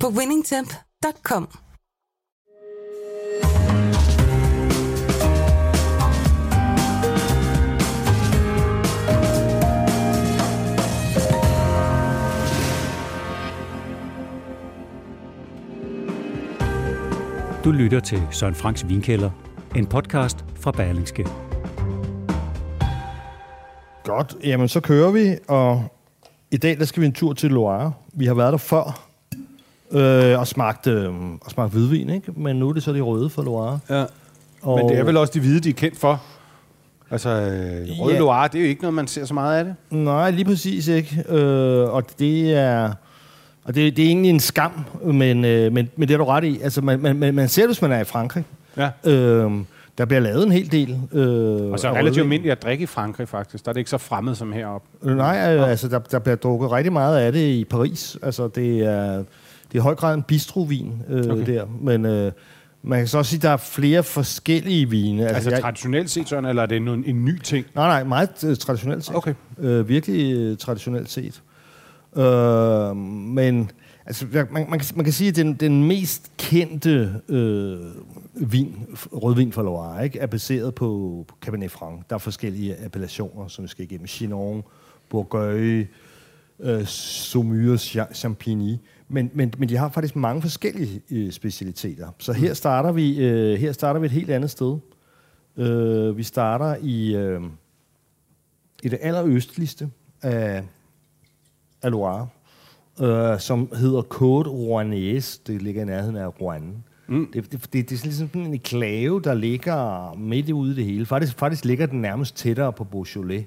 på winningtemp.com. Du lytter til Søren Franks Vinkælder, en podcast fra Berlingske. Godt, jamen så kører vi, og i dag der skal vi en tur til Loire. Vi har været der før øh, og, smagt, øh, og smagt hvidvin, ikke? men nu er det så de røde fra Loire. Ja. Og, Men det er vel også de hvide, de er kendt for. Altså, øh, Røde Ja. Loire, det er jo ikke noget, man ser så meget af det. Nej, lige præcis ikke. Øh, og det er... Og det, det er egentlig en skam, men, øh, men, men det er du ret i. Altså, man, man, man ser det, hvis man er i Frankrig. Ja. Øh, der bliver lavet en hel del. Øh, Og så af relativt almindeligt at drikke i Frankrig, faktisk. Der er det ikke så fremmed som heroppe. Øh, Nej, øh, altså der, der bliver drukket rigtig meget af det i Paris. Altså det er, det er i høj grad en bistrovin øh, Okay. der. Men øh, man kan så også sige, at der er flere forskellige vine. Altså, altså jeg, traditionelt set sådan, eller er det en, en ny ting? nej, nej, meget øh, traditionelt set. Okay. Øh, virkelig øh, traditionelt set. Øh, men altså, man, man, kan, man kan sige, at den, den mest kendte øh, vin, rødvin fra Loire, ikke, er baseret på, på Cabernet Franc. Der er forskellige appellationer, som vi skal igennem. Chinon, Bourgogne, øh, Saumur, Cha- Champigny. Men, men, men de har faktisk mange forskellige øh, specialiteter. Så her starter vi øh, her starter vi et helt andet sted. Øh, vi starter i øh, i det allerøstligste af, af Loire, øh, som hedder Côte Rouennaise. Det ligger i nærheden af Rouen. Mm. Det, det, det, det er sådan ligesom en enklave, der ligger midt ude i det hele. Faktisk, faktisk ligger den nærmest tættere på Beaujolais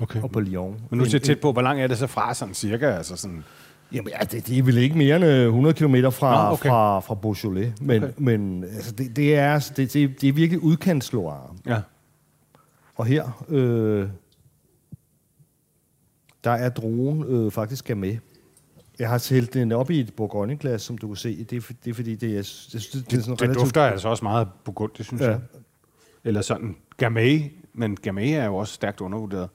Okay. og på Lyon. Men nu er det tæt på, hvor langt er det så fra, sådan cirka? Altså sådan, Jamen, ja, det, det er vel ikke mere end øh, 100 km fra, Nå, okay. fra, fra Beaujolais. Men, Okay. men altså, det, det, er, det, det, det er virkelig udkantsloire. ja. Og her, øh, der er druen øh, faktisk er med. Jeg har hældt den op i et bourgogneglas, som du kan se. Det er, det er fordi, det er, jeg synes, det, det er sådan Det dufter altså også meget burgund, det synes Ja. jeg. Eller sådan Gamay, men Gamay er jo også stærkt undervurderet.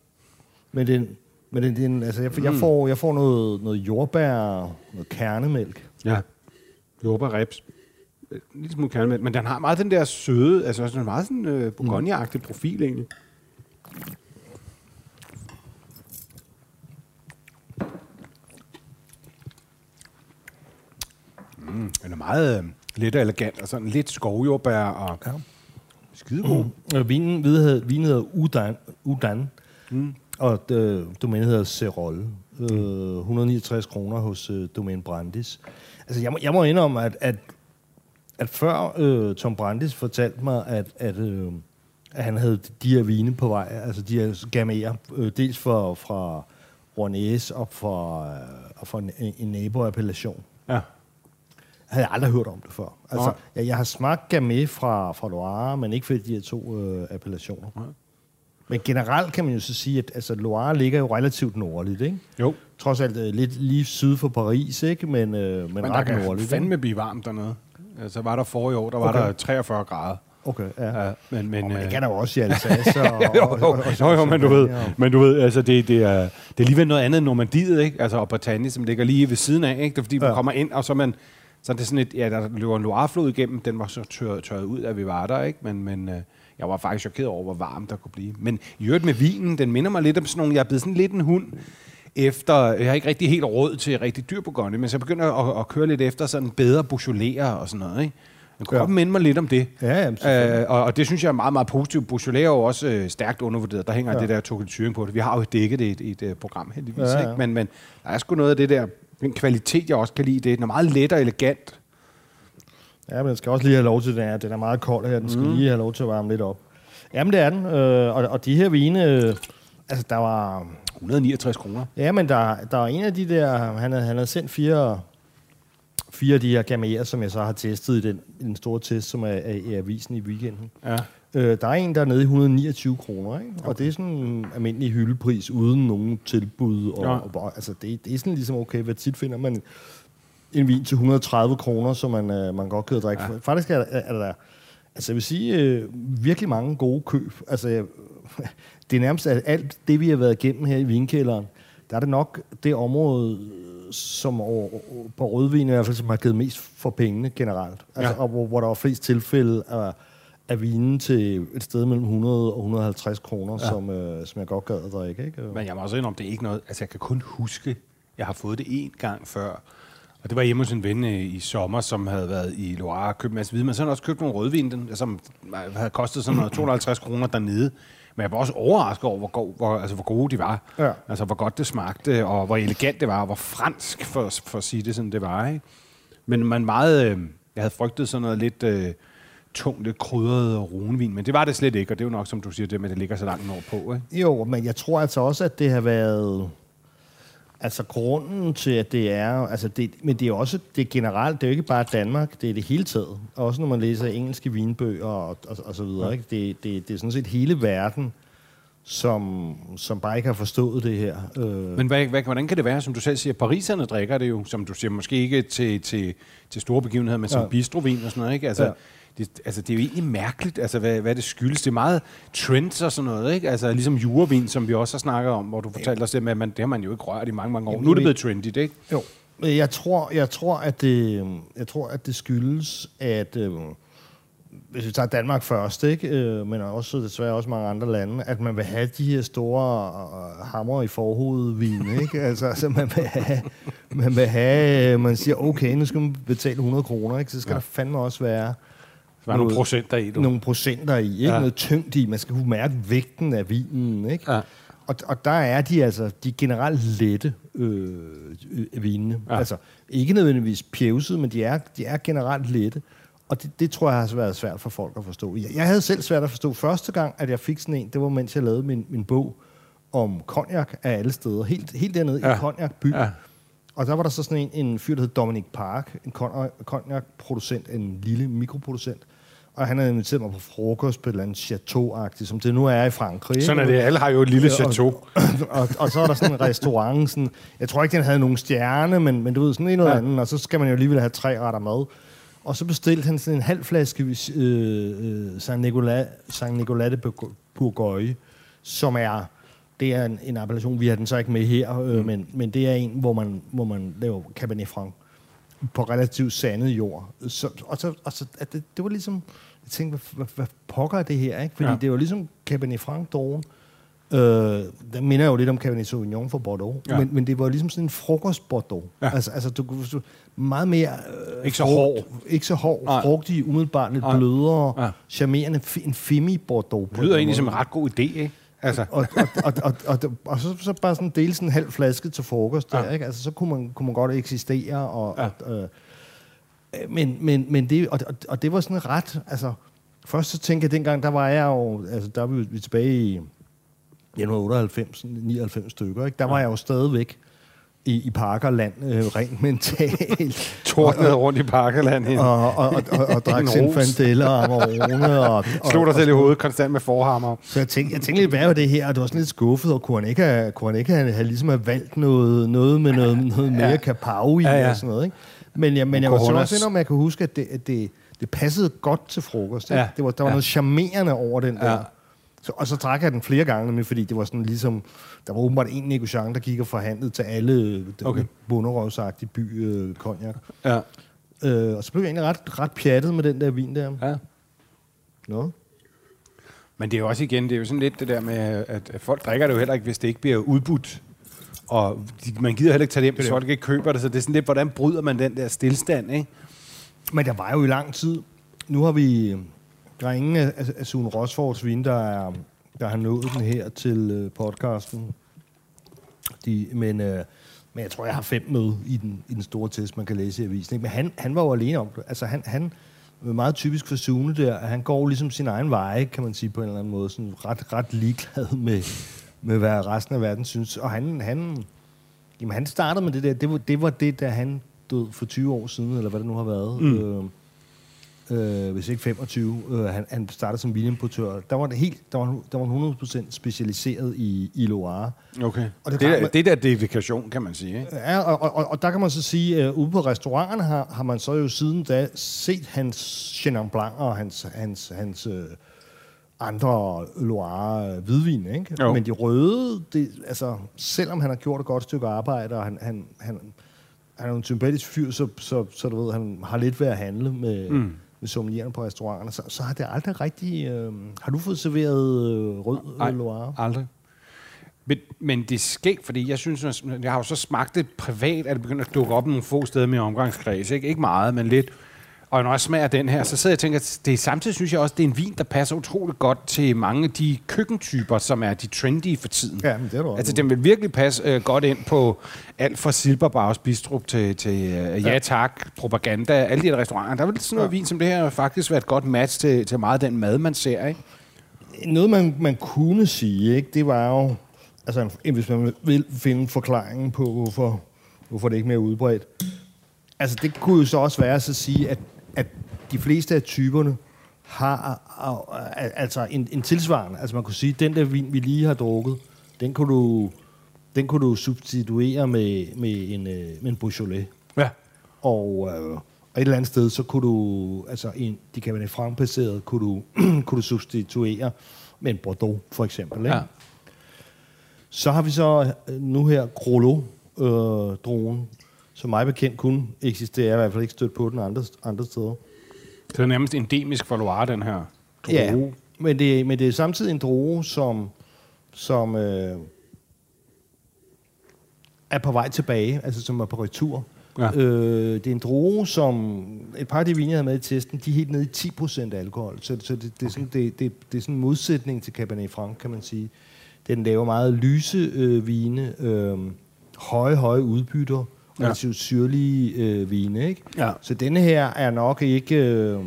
Men den, men den, den altså, jeg, jeg, får, jeg får noget, noget jordbær, noget kernemælk. Ja. Jordbær reps. En lille smule kærnemælk, men den har meget den der søde, altså sådan meget sådan øh, bourgogne-agtig profil egentlig. Mm, den er meget øh, let og elegant, og sådan lidt skovjordbær og Ja. skidegod. Øh, Vinen, vinen, vinen hedder Udan, Udan mm. Og øh, domænet hedder Serol. Øh, 169 kroner hos øh, Domæne Brandis. Altså, jeg må, jeg må indrømme, at, at, at før øh, Tom Brandis fortalte mig, at, at, øh, at han havde de her vine på vej, altså de her gaméer, øh, dels for, fra Rouennaise og fra, øh, og fra en, en naboappellation. Ja. havde jeg aldrig hørt om det før. Altså, jeg, jeg har smagt Gamay fra, fra Loire, men ikke for de her to øh, appellationer. Nej. Men generelt kan man jo så sige, at altså, Loire ligger jo relativt nordligt, ikke? Jo, Trods alt øh, lidt lige syd for Paris, ikke? Men, øh, men, men der ret kan nordligt. fandme blive varmt dernede. Altså, var der forrige år, der var Okay. der 43 grader. Okay, ja. Ja, men, men, Men, øh, det kan der jo også i Alsace. Og, jo, jo, og, og, jo, jo, men du ved, Ja. men du ved altså, det, det, er, det er alligevel noget andet end Normandiet, ikke? Altså, og Bretagne, som ligger lige ved siden af, ikke? Det er fordi, ja. Man kommer ind, og så man, så er det sådan et, ja, der løber en Loireflod igennem, den var så tørret, tørret ud, at vi var der, ikke? Men, men øh, jeg var faktisk chokeret over, hvor varmt der kunne blive. Men i øvrigt med vinen, den minder mig lidt om sådan nogle, jeg er blevet sådan lidt en hund, efter, jeg har ikke rigtig helt råd til rigtig dyr Bourgogne, men så jeg begynder at, at køre lidt efter sådan bedre Beaujolais og sådan noget, ikke? Men kroppen ja. minder mig lidt om det. Ja, jamen. Øh, og, og det synes jeg er meget, meget positivt. Beaujolais er jo også øh, stærkt undervurderet. Der hænger ja. Det der Tokel på det. Vi har jo dækket det i et, et øh, program heldigvis. Ja, Ja. Ikke? Men, men der er sgu noget af det der, den kvalitet, jeg også kan lide. Det er meget let og elegant. Ja, men den skal også lige have lov til det. her. Den er meget kold her. Den skal mm. lige have lov til at varme lidt op. Jamen, det er den. Øh, og, og de her vine... Øh, altså, der var... 169 kroner. Ja, men der, der var en af de der... Han havde, han havde sendt fire, fire af de her gamerer, som jeg så har testet i den, i den store test, som er, er i avisen i weekenden. Ja. Øh, der er en, der er nede i 129 kroner, ikke? Okay. og det er sådan en almindelig hyldepris, uden nogen tilbud. Og, ja. og, og, altså, det, det er sådan ligesom, okay, hvad tit finder man en vin til 130 kroner, som man, øh, man godt kan drikke. Ja. Faktisk er, er, er der, altså jeg vil sige, øh, virkelig mange gode køb. Altså, jeg, det er nærmest at alt det, vi har været igennem her i vinkælderen, der er det nok det område, som over, på rødvin i hvert fald, som har givet mest for pengene generelt. Altså, Ja. og hvor, hvor der var flest tilfælde af, af vinen til et sted mellem 100 og 150 kroner, ja. som, øh, som jeg godt gad at drikke. Ikke? Men jeg må også indrømme, det er ikke noget... Altså, jeg kan kun huske, jeg har fået det én gang før. Og det var hjemme hos en ven øh, i sommer, som havde været i Loire og købt en masse hvide. Men så havde også købt nogle rødvin, den, som havde kostet sådan noget 250 kroner dernede. Men jeg var også overrasket over, hvor, god, hvor, altså, hvor gode de var. Ja. Altså, hvor godt det smagte, og hvor elegant det var, og hvor fransk, for, for at sige det, sådan det var. Ikke? Men man meget... Øh, jeg havde frygtet sådan noget lidt... Øh, tungt, lidt krydret runvin, men det var det slet ikke, og det er jo nok, som du siger, det med, at det ligger så langt nord på. Ikke? Jo, men jeg tror altså også, at det har været... Altså grunden til, at det er... Altså det, men det er også det er generelt, det er jo ikke bare Danmark, det er det hele taget. Også når man læser engelske vinbøger og, og, og så videre. Ja. Ikke? Det, det, det er sådan set hele verden, som, som bare ikke har forstået det her. Øh, Men hvad, hvad, hvordan kan det være, som du selv siger, pariserne drikker det jo, som du siger, måske ikke til, til, til store begivenheder, men som Ja. ja. bistrovin og sådan noget, ikke? Altså, Ja. Det, altså, det er jo egentlig mærkeligt, altså, hvad, hvad det skyldes. Det er meget trends og sådan noget, ikke? Altså, ligesom jurevin, som vi også har snakket om, hvor du fortalte os det med, at man, det har man jo ikke rørt i mange, mange år. Jamen, Nu er det blevet trendy, ikke? Jo, jeg tror, jeg tror, at det, jeg tror, at det skyldes, at øh, hvis vi tager Danmark først, ikke, øh, men også desværre også mange andre lande, at man vil have de her store øh, hammer i forhovedet vin, ikke? Altså, altså man vil have, man vil have, øh, man siger, okay, nu skal man betale 100 kroner, ikke? Så skal. Ja. der fandme også være Der var nogle procenter i, du. nogle procenter i, ikke? Ja. Noget tyngd i. Man skal kunne mærke vægten af vinen, ikke? Ja. Og, og der er de altså, de er generelt lette øh, øh, vinene. Ja. Altså, ikke nødvendigvis pjevset, men de er, de er generelt lette. Og det, det tror jeg har været svært for folk at forstå. Jeg, jeg havde selv svært at forstå første gang, at jeg fik sådan en, det var mens jeg lavede min, min bog om cognac af alle steder. Helt, helt dernede ja. i Ja. Cognac by. Ja. Og der var der så sådan en, en fyr, der hed Dominic Park, en cognac-producent, en lille mikroproducent. Og han havde inviteret mig på frokost på et eller andet chateau-agtigt, som det nu er i Frankrig. ikke? Sådan er det. Alle har jo et lille chateau. Og, og, og så er der sådan en restaurant, sådan, jeg tror ikke, den havde nogen stjerne, men, men du ved, sådan en eller Ja. anden, og så skal man jo alligevel have tre retter mad. Og så bestilte han sådan en halv flaske øh, øh, Saint Nicolas, Saint Nicolas de Bourgogne, som er, det er en, en appellation, vi har den så ikke med her, øh, mm. men, men det er en, hvor man, hvor man laver Cabernet Franc på relativt sandet jord. Så, og så, og så at det, det var ligesom, jeg tænkte, hvad, hvad, hvad pokker er det her? Ikke? Fordi ja. Det var ligesom Cabernet Franc Doren. Øh, den minder jo lidt om Cabernet Sauvignon fra Bordeaux, ja. Men, men det var ligesom sådan en frokost Bordeaux. Ja. Altså, altså du, du, meget mere... Øh, Ikke så hård. Ikke så hård. Nej. Frugtig, umiddelbart lidt Nej. blødere. Ja. charmerende, en femi Bordeaux. Det lyder egentlig som en ret god idé, ikke? Altså, og, og, og, og, og, og, og så, så bare sådan dele sådan en halv flaske til frokost der, Ja. ikke? Altså, så kunne man, kunne man godt eksistere, og, Ja. og, øh, men, men, men det, og, og, det var sådan ret, altså, først så tænkte jeg, dengang, der var jeg jo, altså, der var vi, tilbage i januar 98, 99 stykker, ikke? Der var jeg jo stadigvæk i, i Parkerland, øh, rent mentalt. tordnede rundt i Parkerland hen. og, og, og, og, og drak En ros. Zinfandel og Amarone. Og, og, Slog dig selv i hovedet konstant med forhammer. så jeg tænkte, jeg tænkte lidt, hvad var det her? Og det var sådan lidt skuffet, og kunne han ikke have, kunne han ikke have, have ligesom have valgt noget, noget med noget, noget mere Ja. kapau i Ja, ja. og sådan noget, ikke? Men, jeg, men jeg Coronas. også indom, at jeg kan huske, at det, at det, det passede godt til frokost. Ja. Det var, der var Ja. noget charmerende over den der. Ja. Så, og så drak jeg den flere gange, nemlig, fordi det var sådan ligesom... Der var åbenbart en negociant, der gik og forhandlede til alle Okay. bunderøvsagtige by øh, cognac. Ja. Øh, og så blev jeg egentlig ret, ret pjattet med den der vin der. ja. Nå. Men det er jo også igen, det er jo sådan lidt det der med, at at folk drikker det jo heller ikke, hvis det ikke bliver udbudt. Og de, man gider heller ikke tage det hjem, hvis folk ikke køber det. Så det er sådan lidt, hvordan bryder man den der stillstand, ikke? Men der var jo i lang tid. Nu har vi... Der er ingen af, af, Sune Rosfords vin, der, er, der har nået den her til øh, podcasten. De, men, øh, men jeg tror, jeg har fem med i den, i den store test, man kan læse i avisen. Ikke? Men han, han var jo alene om det. Altså, han, han meget typisk for Sune der, at han går ligesom sin egen vej, kan man sige på en eller anden måde. Sådan ret, ret ligeglad med, med, hvad resten af verden synes. Og han, han, jamen, han startede med det der. Det var det, var det der han død for 20 år siden, eller hvad det nu har været. Mm. Øh, øh, hvis ikke 25. Øh, han, han startede som vinimportør. Der var det helt, der var, der var 100% specialiseret i, i Loire. Okay. Og Og det det, er det, klart, er, det er der dedikation, kan man sige. Ikke? Ja, og, og, og der kan man så sige, uh, ude på restauranterne har, har man så jo siden da set hans Chenin Blanc og hans, hans, hans uh, andre Loire hvidvin, ikke? Jo. Men de røde, det, altså, selvom han har gjort et godt stykke arbejde, og han, han, han, han er en sympatisk fyr, så, så, så du ved, han har lidt ved at handle med, mm. med sommelierne på restauranterne, så, så har det aldrig rigtig... Øh, har du fået serveret øh, rød Nej. Loire? Aldrig. Men, men det er skægt, fordi jeg synes, jeg har jo så smagt det privat, at det begynder at dukke op nogle få steder med omgangskreds. Ikke, ikke meget, men lidt. Og når jeg smager den her, så sidder jeg og tænker, at det samtidig synes jeg også, det er en vin, der passer utroligt godt til mange af de køkkentyper, som er de trendy for tiden. Ja, men det er du. Altså, den vil virkelig passe øh, godt ind på alt fra Silberbars Bistrup til, til øh, Ja Tak, Propaganda, alle de her restauranter. Der vil sådan noget ja. vin som det her faktisk være et godt match til, til meget af den mad, man ser, ikke? noget, man, man kunne sige, ikke, det var jo, altså hvis man vil finde forklaringen på, hvorfor, hvorfor det ikke er mere udbredt. Altså det kunne jo så også være at sige, at, at de fleste af typerne har altså en, en tilsvarende. Altså man kunne sige, den der vin, vi lige har drukket, den kunne du, den kunne du substituere med, med, en, øh, med en Beaujolais. Ja. Og, øh, og et eller andet sted, så kunne du, altså en, de kan være franc kunne du, kunne du substituere med en Bordeaux, for eksempel. Ikke? Ja. Så har vi så øh, nu her Grollo-dronen, som mig bekendt kun eksisterer, jeg i hvert fald ikke stødt på den andre, andre steder. Så det er nærmest endemisk for Loire, den her droge. Ja, men det, men det er samtidig en droge, som, som øh, er på vej tilbage, altså som er på retur. Ja. Øh, det er en droge, som et par af de vine, jeg havde med i testen, de er helt nede i 10% alkohol. Så, så det, det, er sådan, det, det, det er sådan en modsætning til Cabernet Franc, kan man sige. Den laver meget lyse øh, vine, øh, høje, høje udbytter. Relativt syrlige øh, vine. Ikke? Ja. Så denne her er nok ikke... Øh,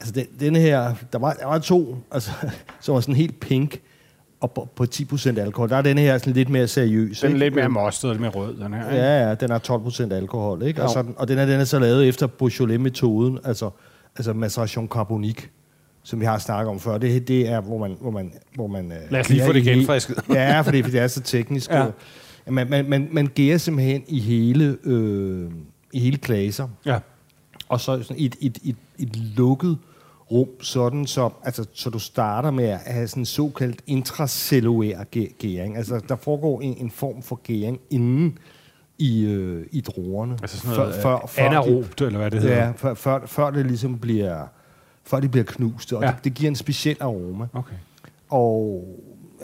altså den, denne her... Der var, der var to, altså, som var sådan helt pink, og på, på 10% alkohol. Der er denne her sådan lidt mere seriøs. Den er ikke? lidt mere mostet og lidt mere rød, den her. ikke? Ja, ja, den har 12% alkohol, ikke? Og, Jo. så, og den, er, den er så lavet efter Beaujolais-metoden, altså, altså maceration carbonique, som vi har snakket om før. Det, det er, hvor man... Hvor man, hvor man øh, Lad os lige få det genfrisket. ja, fordi, fordi det er så teknisk. Ja. Ja. Man, man, man, man gærer simpelthen i hele, øh, i hele klasser, Ja. og så sådan et, et, et, et lukket rum, sådan så, altså, så du starter med at have sådan en såkaldt intracellulær gæ- gæring. Altså, der foregår en, en form for gæring inden i, øh, i druerne. Altså sådan noget før, før, de- anaerobt, eller hvad det hedder. Ja, før, før, før det ligesom bliver, før det bliver knust, og ja. det, det giver en speciel aroma. Okay. Og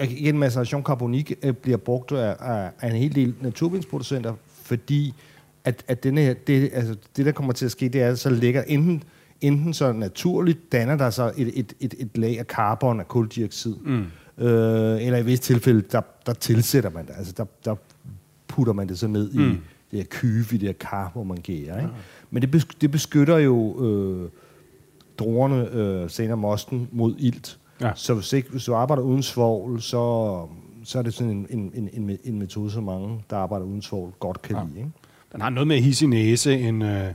igen, maceration carbonique øh, bliver brugt af, af, af en hel del naturvindsproducenter, fordi at, at denne her, det, altså, det, der kommer til at ske, det er, at så lægger enten, enten så naturligt danner der sig et, et, et, et lag af carbon af koldioxid, mm. øh, eller i vist tilfælde, der, der tilsætter man det. Altså, der, der putter man det så ned mm. i det her kyve, i det her kar, hvor man gærer. Ikke? Men det, bes, det beskytter jo øh, druerne, øh, senere mosten, mod ilt. Ja. Så hvis, ikke, hvis du arbejder uden svovl, så, så er det sådan en, en, en, en, en metode, som mange, der arbejder uden svovl, godt kan Ja. lide. Ikke? Den har noget med his i næse, end øh, Jamen,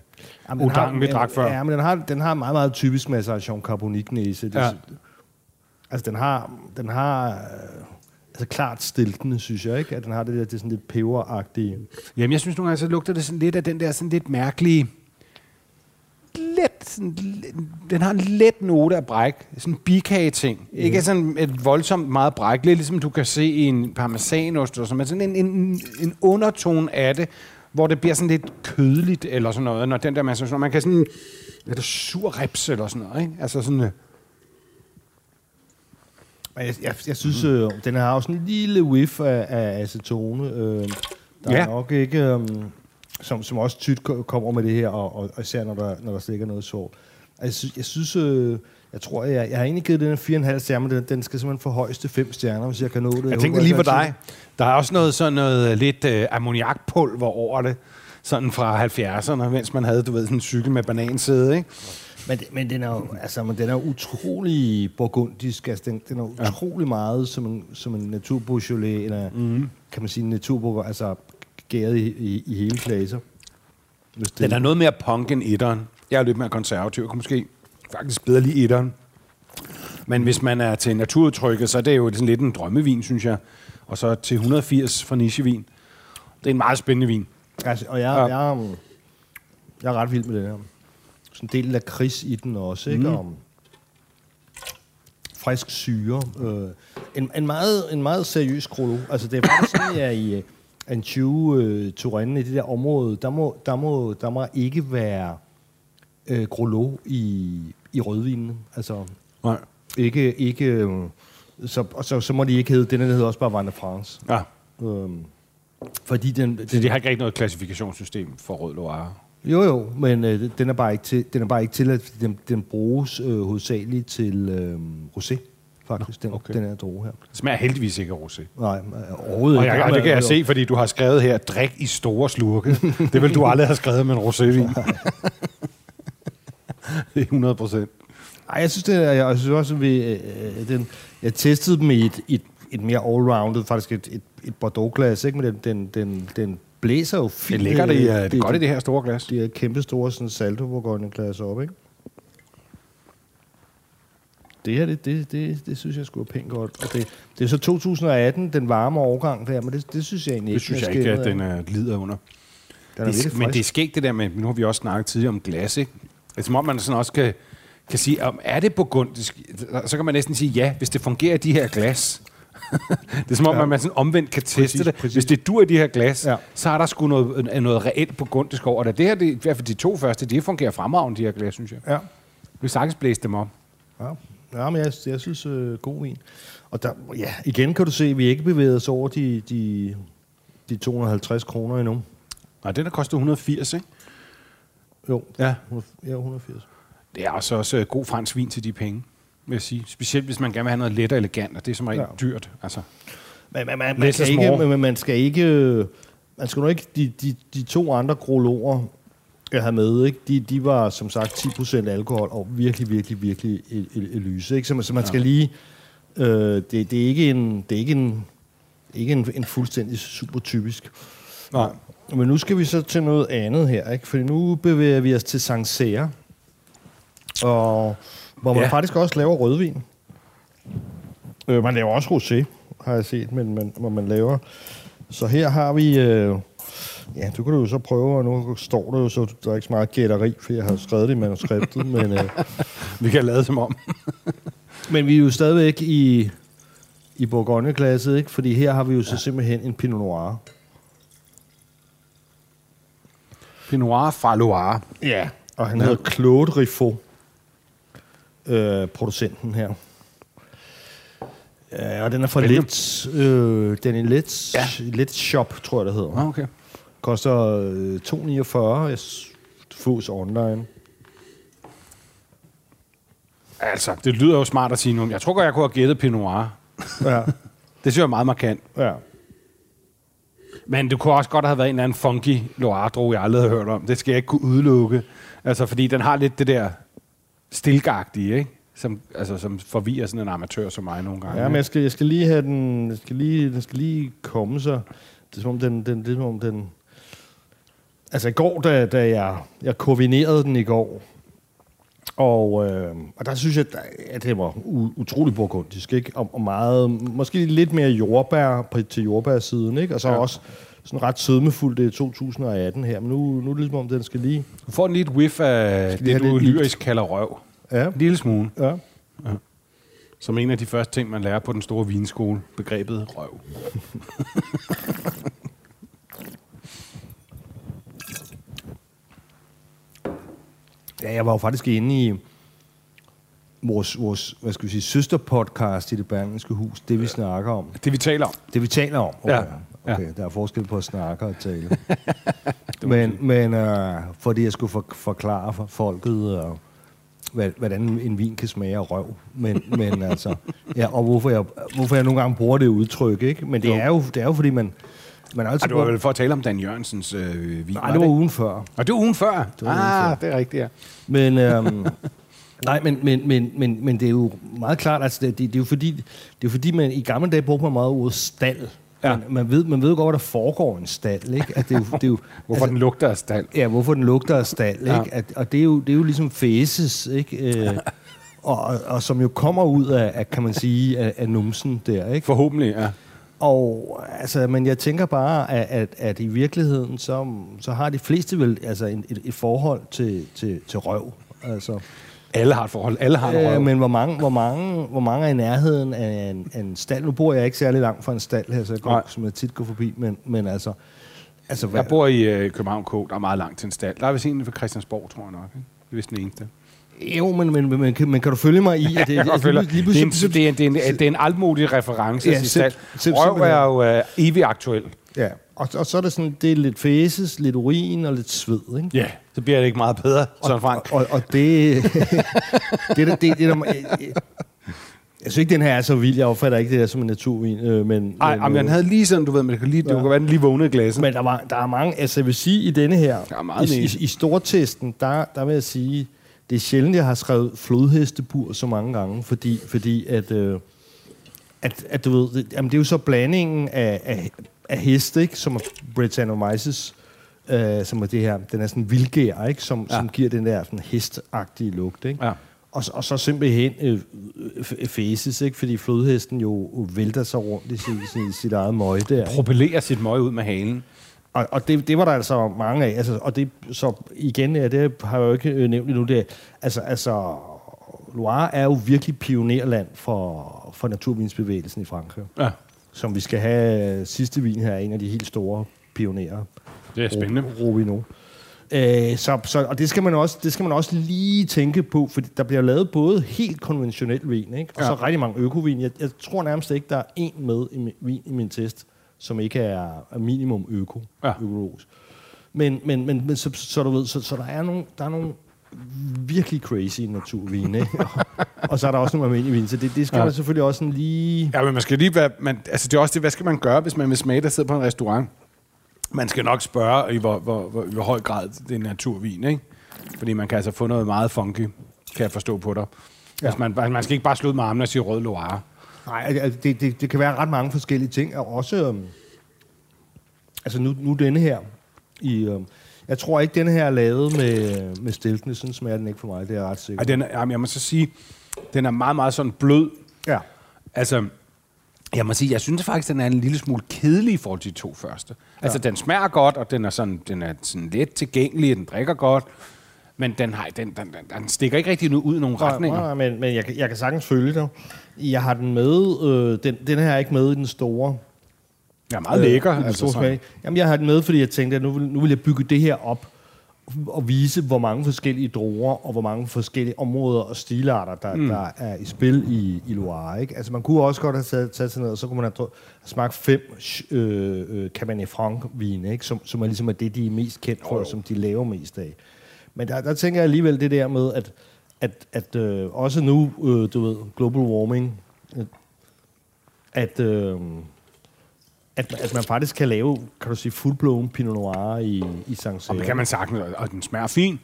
den Odangen, vi drak før. Ja, men den har, den har meget, meget typisk maceration carbonique næse. Det, Ja. Altså, den har, den har øh, altså klart stiltende, synes jeg, ikke? At den har det der, det sådan lidt peberagtige. Jamen, jeg synes nogle gange, så lugter det sådan lidt af den der sådan lidt mærkelige... Let, sådan, den har en let note af bræk. Sådan en bikage-ting. Mm. Ikke sådan et voldsomt meget bræk. Lidt ligesom du kan se i en parmesanost, og sådan, men sådan en, en, en undertone af det, hvor det bliver sådan lidt kødligt eller sådan noget. Når den der masse, man kan sådan... Er det sur rips eller sådan noget, ikke? Altså sådan... øh, jeg, jeg, jeg synes, øh, den har også en lille whiff af, af acetone. Øh, der Ja. er nok ikke... Øh, som, som også ko- kommer med det her, og, og, og især når der, når der stikker noget sår. Altså, jeg synes, jeg, øh, jeg tror, jeg, jeg har egentlig givet den her 4,5 stjerner, den, den skal simpelthen forhøjes til 5 stjerner, hvis jeg kan nå det. Jeg håber, tænkte lige kan- dig. Der er også noget sådan noget øh, lidt øh, ammoniakpulver over det. Sådan fra 70'erne, mens man havde, du ved, sådan en cykel med banansæde, ikke? Men, det- men den er jo, altså, men den er jo utrolig burgundisk. Altså, den, den er utrolig meget som en, som en naturbeaujolais, eller mm. kan man sige en naturburger, altså gæret i, i, i hele klasser. Hvis det, Den er noget mere punk end etteren. Jeg er lidt mere konservativ. Jeg kunne måske faktisk bedre lide etteren. Men hvis man er til naturudtrykket, så er det jo sådan lidt en drømmevin, synes jeg. Og så til 180 for nichevin. Det er en meget spændende vin. Altså, og jeg, Ja. ja. jeg, er, jeg er ret vild med det her. Sådan en del af kris i den også, ikke? Mm. Om frisk syre. Øh, en, en, meget, en meget seriøs krolo. Altså, det er faktisk sådan, jeg i øh, Anjou, øh, Turin, i det der område, der må, der må, der må ikke være øh, krolo i, i rødvinen. Altså, Nej. ikke, ikke øh, så, så, så må de ikke hedde, den hedder også bare Vin de France. Ja. Øhm, fordi den, Så de har ikke rigtig noget klassifikationssystem for rød Loire. Jo, jo, men øh, den er bare ikke til, den er bare ikke tilladt, fordi den, den bruges øh, hovedsageligt til øh, rosé, faktisk, den, okay. den her droge her. Det smager heldigvis ikke af rosé. Nej, øh, overhovedet Og ikke. jeg, og det kan jeg se, fordi du har skrevet her, drik i store slurke. Det vil du aldrig have skrevet med en rosévin. det er 100 procent. Ej, jeg synes, det er, jeg synes også, at vi, øh, den, jeg testede dem i et, et, et mere all-rounded, faktisk et, et, et Bordeaux-glas, ikke? Men den, den, den, den blæser jo Det fint. ligger det, i, øh, uh, det er godt i det her store glas. De her kæmpe store sådan, salto glas op, ikke? Det her, det, det, det, det synes jeg skulle pænt godt. Og det, det er så 2018, den varme overgang der, men det, det synes jeg egentlig Det synes jeg er ikke, at den af. uh, glider under. Den er det, men det er skægt det der med, nu har vi også snakket tidligere om glas, ikke? Det er som om man sådan også kan, kan sige, om er det burgundisk? Så kan man næsten sige ja, hvis det fungerer i de her glas. det er som om, Ja. man sådan omvendt kan teste Præcis, det. præcis. Hvis det dur i de her glas, Ja. så er der sgu noget, noget reelt burgundisk over det. Det her, det, i hvert fald de to første, de fungerer fremragende, de her glas, synes jeg. Ja. Vi sagtens blæse dem op. Ja, ja men jeg, jeg synes, øh, god vin. Og der, ja, igen kan du se, at vi ikke bevæget os over de, de, de 250 kroner endnu. Nej, den der koster 180, ikke? Jo, Ja. 100 ja 180. Det er også, også øh, god fransk vin til de penge, vil jeg sige. Specielt hvis man gerne vil have noget let og elegant, og det er som regel Ja. dyrt. Altså. Men man, man, man, is ikke, men man skal ikke... Man skal nu ikke... De, de, de to andre grologer, jeg har med, ikke? De, de var som sagt 10% alkohol og virkelig, virkelig, virkelig el- el- el- lyse. Ikke? Så, man, så man skal lige... Øh, det, det er ikke en... Det er ikke en ikke en, en fuldstændig super typisk. Nej. Men nu skal vi så til noget andet her, ikke? For nu bevæger vi os til Sancerre, og hvor man ja. Faktisk også laver rødvin. Øh, man laver også rosé, har jeg set, men, men hvor man laver... Så her har vi... Øh, ja, du kan du jo så prøve, og nu står der jo så, der er ikke så meget gætteri, for jeg har skrevet det i manuskriptet, men, øh, Vi kan lade som om. men vi er jo stadigvæk i, i Bourgogne-klasset, ikke? Fordi her har vi jo så simpelthen en Pinot Noir. Pinot Noir fra Loire. Ja. Og han ja. hedder Claude Riffaut, øh, producenten her. Ja, og den er fra Hvilken? Let, øh, den er Let, ja. Ja. Let Shop, tror jeg, det hedder. Ah, okay. Koster øh, 2,49. Jeg fås online. Altså, det lyder jo smart at sige nu. Jeg tror godt, jeg kunne have gættet Pinot Noir. Ja, Det synes jeg er meget markant. ja. Men det kunne også godt have været en eller anden funky Loire-droge, jeg aldrig har hørt om. Det skal jeg ikke kunne udelukke. Altså, fordi den har lidt det der stilgagtige, ikke? Som, altså, som forvirrer sådan en amatør som mig nogle gange. ja men jeg skal, jeg skal lige have den... Jeg skal lige, den skal lige komme sig. Det er som om den... den, det er, som om den altså i går, da, da jeg, jeg koordinerede den i går, og, øh, og der synes jeg, at det var utrolig burgundisk, ikke? Og, og meget, måske lidt mere jordbær på, til jordbærsiden, ikke? Og så ja. Ja. også sådan ret sødmefuldt, det er 2018 her, men nu, nu er det ligesom om, den skal lige... Du får en lidt whiff af det, du lidt lyrisk kalder røv. Ja, En lille smule. ja. Som en af de første ting, man lærer på den store vinskole. Begrebet røv. Ja, jeg var jo faktisk inde i vores, vores hvad skal vi sige, søsterpodcast i det berlingske hus, det vi snakker om. Det vi taler om. Det vi taler om. Okay. Ja, ja. okay. Der er forskel på at snakke og tale. men men øh, fordi jeg skulle for, forklare for folket, øh, hvad, hvordan en vin kan smage af røv. Men, men altså, ja, og hvorfor jeg, hvorfor jeg nogle gange bruger det udtryk, ikke? Men det Jo. er jo, det er jo fordi, man, man er altid... Ej, det var vel for at tale om Dan Jørgensens øh, vin. Nej, det var ugen før. Og det var ugen før. Det var ugen ah, før. det er rigtigt, ja. Men, øhm, nej, men, men, men, men, men det er jo meget klart, altså det, det, det, er jo fordi, det er jo fordi, man i gamle dage brugte man meget ordet stald Ja. ja. man, man, ved, man ved godt, hvad der foregår en stald, ikke? At det er jo, det er jo, Hvorfor den lugter af stald. Ja, hvorfor den lugter af stald, Ja. ikke? At, og det er, jo, det er jo ligesom fæses, ikke? Øh, og, og, og som jo kommer ud af, af kan man sige, af, af numsen der, ikke? Forhåbentlig, ja. Og altså, men jeg tænker bare, at, at, at i virkeligheden, så, så har de fleste vel altså en, et, et forhold til, til, til røv. Altså, Alle har et forhold. Alle har en røv. øh, men hvor mange, hvor, mange, hvor mange er i nærheden af en, af en stald? Nu bor jeg ikke særlig langt fra en stald her, så jeg, Nej. går, som jeg tit går forbi, men, men altså... altså hvad, Jeg bor i øh, København K, der er meget langt til en stald. Der er vist en ved Christiansborg, tror jeg nok. Ikke? Det er vist den eneste. Jo, men, men, men, men, kan- men kan du følge mig i, at det, altså, føler, lige, lige det, er en, det, er en, det, er en, det er en altmodig reference Ja, stald. sim- Røv er jo øh, evig aktuel. Ja, og, og så er det sådan, det er lidt fæses, lidt urin og lidt sved, ikke? Ja, så bliver det ikke meget bedre, sådan Frank. Og, og det, det, det, det, det, der, jeg, jeg synes ikke, den her er så vild. Jeg opfatter ikke det der som en naturvin. Øh, men, Nej, men, men han havde lige sådan, du ved, men det kan, lige, det Ja. kan være, den lige vågnede glasset. men der, var, der er mange, altså jeg vil sige, i denne her, Der er meget i, i, i stortesten, der, der vil jeg sige, det er sjældent, jeg har skrevet flodhestebur så mange gange, fordi, fordi at, øh, at, at du ved, det, jamen det er jo så blandingen af, af, af heste, ikke, som er Britannomyces, øh, som er det her, den er sådan vildgær, ikke, som, Ja. som giver den der sådan hestagtige lugt, ikke? Ja. Og, og så simpelthen øh, øh, fæses, ikke? fordi flodhesten jo vælter sig rundt i sit, sit, sit eget møg der. Propellerer sit møg ud med halen. Og, og det, det var der altså mange af. Altså, og det, så igen, ja, det har jeg jo ikke øh, nævnt endnu. Det, altså, altså, Loire er jo virkelig pionerland for, for naturvinsbevægelsen i Frankrig. Ja, Som vi skal have sidste vin her, er en af de helt store pionerer. det er spændende. Ro- Rovino. Øh, så, så, og det skal, man også, det skal man også lige tænke på, for der bliver lavet både helt konventionel vin, ikke? og Ja. så rigtig mange økovin. Jeg, jeg tror nærmest ikke, der er en med i min, vin i min test, som ikke er, minimum øko, Ja. økologisk. Men, men, men, men så, så, du ved, så, så der er nogle, der er nogle virkelig crazy naturvine, ikke? og, og så er der også nogle almindelige vin, så det, det skal Ja. man selvfølgelig også sådan lige... Ja, men man skal lige være... Man, altså, det er også det, hvad skal man gøre, hvis man vil smage, der sidder på en restaurant? Man skal nok spørge, i hvor, hvor, hvor, hvor høj grad det er naturvin, ikke? Fordi man kan altså få noget meget funky, kan jeg forstå på dig. Ja. Altså, man, man skal ikke bare slå ud med armene og sige rød Loire. Nej, altså, det, det, det kan være ret mange forskellige ting, og også... Øhm, altså nu, nu denne her, i, øhm, jeg tror ikke, denne her er lavet med, med stilkene, sådan smager den ikke for mig, det er jeg ret sikker Ej, den er, jeg må så sige, den er meget, meget sådan blød. Ja, Altså, jeg må sige, jeg synes faktisk, den er en lille smule kedelig i forhold til de to første. Altså, den smager godt, og den er sådan, den er sådan let tilgængelig, og den drikker godt. Men den, har, den, den, den, den stikker ikke rigtig ud i nogle nej, retninger. nej, men, men jeg, kan- jeg kan sagtens følge dig. Jeg har den med, øh, den, den her er ikke med i den store. Ja, meget lækker. Øh, i den altså, smag. Jamen, jeg har den med, fordi jeg tænkte, at nu vil, nu vil jeg bygge det her op og vise, hvor mange forskellige druer og hvor mange forskellige områder og stilarter, der, mm. der er i spil i, i Loire. Ikke? Altså, man kunne også godt have taget, taget sig ned, og så kunne man have, have smagt fem øh, øh, Cabernet Franc-vine, ikke? Som, som er ligesom er det, de er mest kendt for, som de laver mest af. Men der, der tænker jeg alligevel det der med, at, at, at øh, også nu, øh, du ved, global warming, øh, at... Øh, at, at man faktisk kan lave, kan du sige, full-blown Pinot Noir i, i Sancerre. Og det kan man sagtens, og- den smager fin,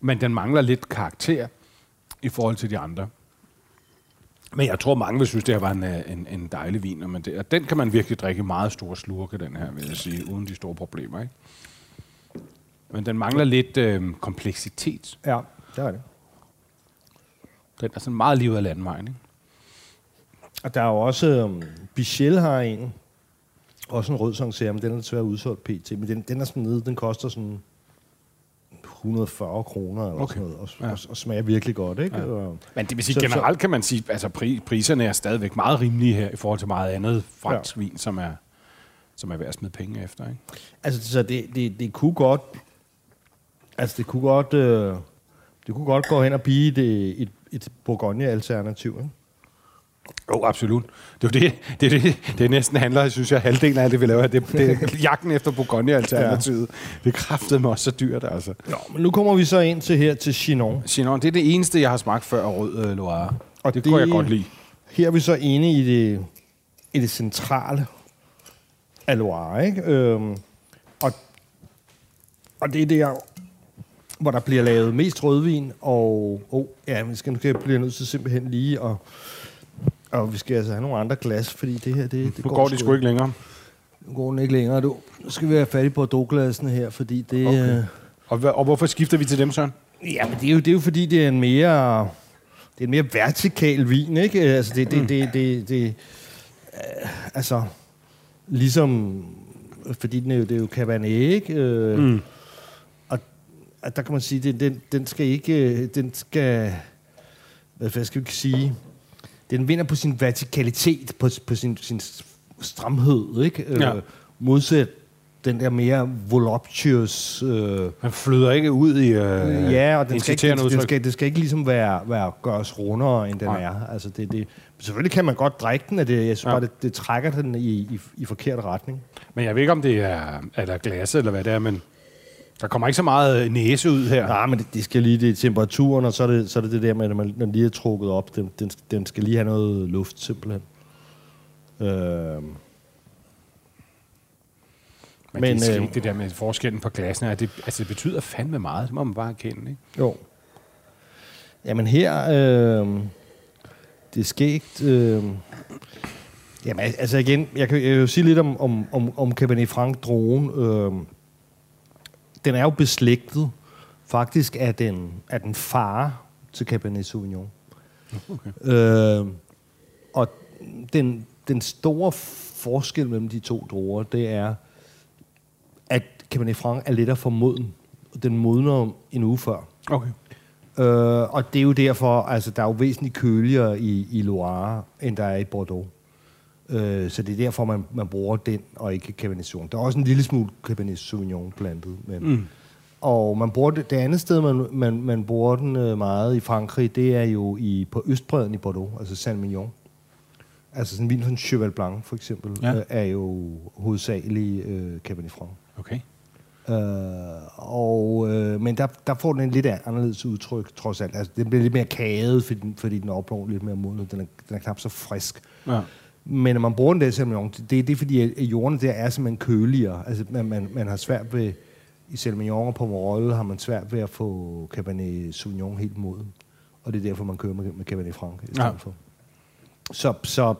men den mangler lidt karakter i forhold til de andre. Men jeg tror, mange vil synes, det her var en, øh, en, en dejlig vin. Det, og den kan man virkelig drikke meget store slurke, den her, vil jeg sige, uden de store problemer. Ikke? Men den mangler lidt øh, kompleksitet. Ja, det er det. Den er sådan meget livet af landvejen. Ikke? Og der er jo også, um, Bichel har en, også en rød men den er desværre udsolgt pt. Men den, den er sådan nede, den koster sådan 140 kroner eller Okay. sådan noget, og, Ja. og, og smager virkelig godt, ikke? Ja. Og, Men det vil sige, Så- så- generelt kan man sige, altså pri, priserne er stadigvæk meget rimelige her i forhold til meget andet fransk ja. vin, som er, som er værd at smide penge efter. Ikke? altså, så det, det, det kunne godt, altså det kunne godt, øh, det kunne godt gå hen og blive et, et, et Bourgogne-alternativ, ikke? Jo, oh, absolut. Det er jo det, det, er det, det næsten handler, synes jeg, halvdelen af det, vi laver. Det, det er jagten efter Bourgogne-alternativet. Ja. Det kræftede mig også så dyrt, altså. Nå, men nu kommer vi så ind til her til Chinon. Chinon, det er det eneste, jeg har smagt før af rød øh, Loire. Og det, det- kunne jeg godt lide. Her er vi så inde i det, i det centrale af Loire, ikke? Øhm, og, og det er der, hvor der bliver lavet mest rødvin, og oh, ja, vi skal, nu skal jeg blive nødt til simpelthen lige, og, og vi skal altså have nogle andre glas, fordi det her, det, det Nu går de sgu ikke længere. Nu går den ikke længere, du. Nu skal vi være fat i Bordeaux-glassen her, fordi det... Okay. Okay. Og, hva- og hvorfor skifter vi til dem, Søren? Ja, men det er, jo, det er jo fordi, det er en mere... Det er en mere vertikal vin, ikke? Altså, det... det, det, det, det øh, altså, ligesom... Fordi den er jo, det er jo Cabernet, ikke? Øh, mm. At der kan man sige, den, den, den skal ikke... øh, Den skal... Hvad skal vi sige? Den vinder på sin vertikalitet, på, på sin, sin stramhed, ikke? Ja. Øh, modsat den der mere voluptuous... Øh, Man flyder ikke ud i øh, ja, og den skal, ikke, den, den, skal, det skal ikke ligesom være, være gøres rundere, end den Nej. er. Altså det, det, selvfølgelig kan man godt drikke den, og det, jeg synes ja. bare, det, det trækker den i, i, i forkert retning. Men jeg ved ikke, om det er eller glas eller hvad det er, men der kommer ikke så meget øh, næse ud her. Nej, men det, det skal lige, det er temperaturen, og så er det så er det, det der med, at man, når den lige er trukket op, den, den, den skal lige have noget luft, simpelthen. Øh, Men, Men, det er øh, skægt, det der med forskellen på glassene. Det, altså, det betyder fandme meget, det må man bare erkende. Ikke? jo. Jamen her, øh, det er skægt. Øh, jamen al- altså igen, jeg kan, jeg kan jo sige lidt om, om, om, om Cabernet Franc drogen. Øh, den er jo beslægtet. Faktisk er den, er den far til Cabernet Sauvignon. Okay. Øh, og den, den store forskel mellem de to druer, det er, at Cabernet Franc er lettere for moden. Den modner en uge før. Okay. Øh, og det er jo derfor, altså der er jo væsentligt køligere i, i Loire, end der er i Bordeaux. Øh, så det er derfor, man, man bruger den, og ikke Cabernet Sauvignon. Der er også en lille smule Cabernet Sauvignon blandet. Men, mm. Og man bruger det, det andet sted, man, man, man bruger den øh, meget i Frankrig, det er jo i, på Østbredden i Bordeaux, altså Saint-Mignon. Altså sådan en vin som Cheval Blanc, for eksempel, Ja. øh, er jo hovedsageligt øh, Cabernet Franc. Okay. Øh, og, øh, men der, der får den en lidt anderledes udtryk, trods alt. Altså, den bliver lidt mere kaget, fordi den, fordi den opnår lidt mere modnet. Den er, den er knap så frisk. Ja. Men når man bruger den der Sauvignon, det, det er fordi, at jorden der er simpelthen køligere. Altså, man, man, man har svært ved, i Sauvignon og Pomerol har man svært ved at få Cabernet Sauvignon helt moden. Og det er derfor, man kører med, med Cabernet Franc i stedet Ja. ja. for. Så, så,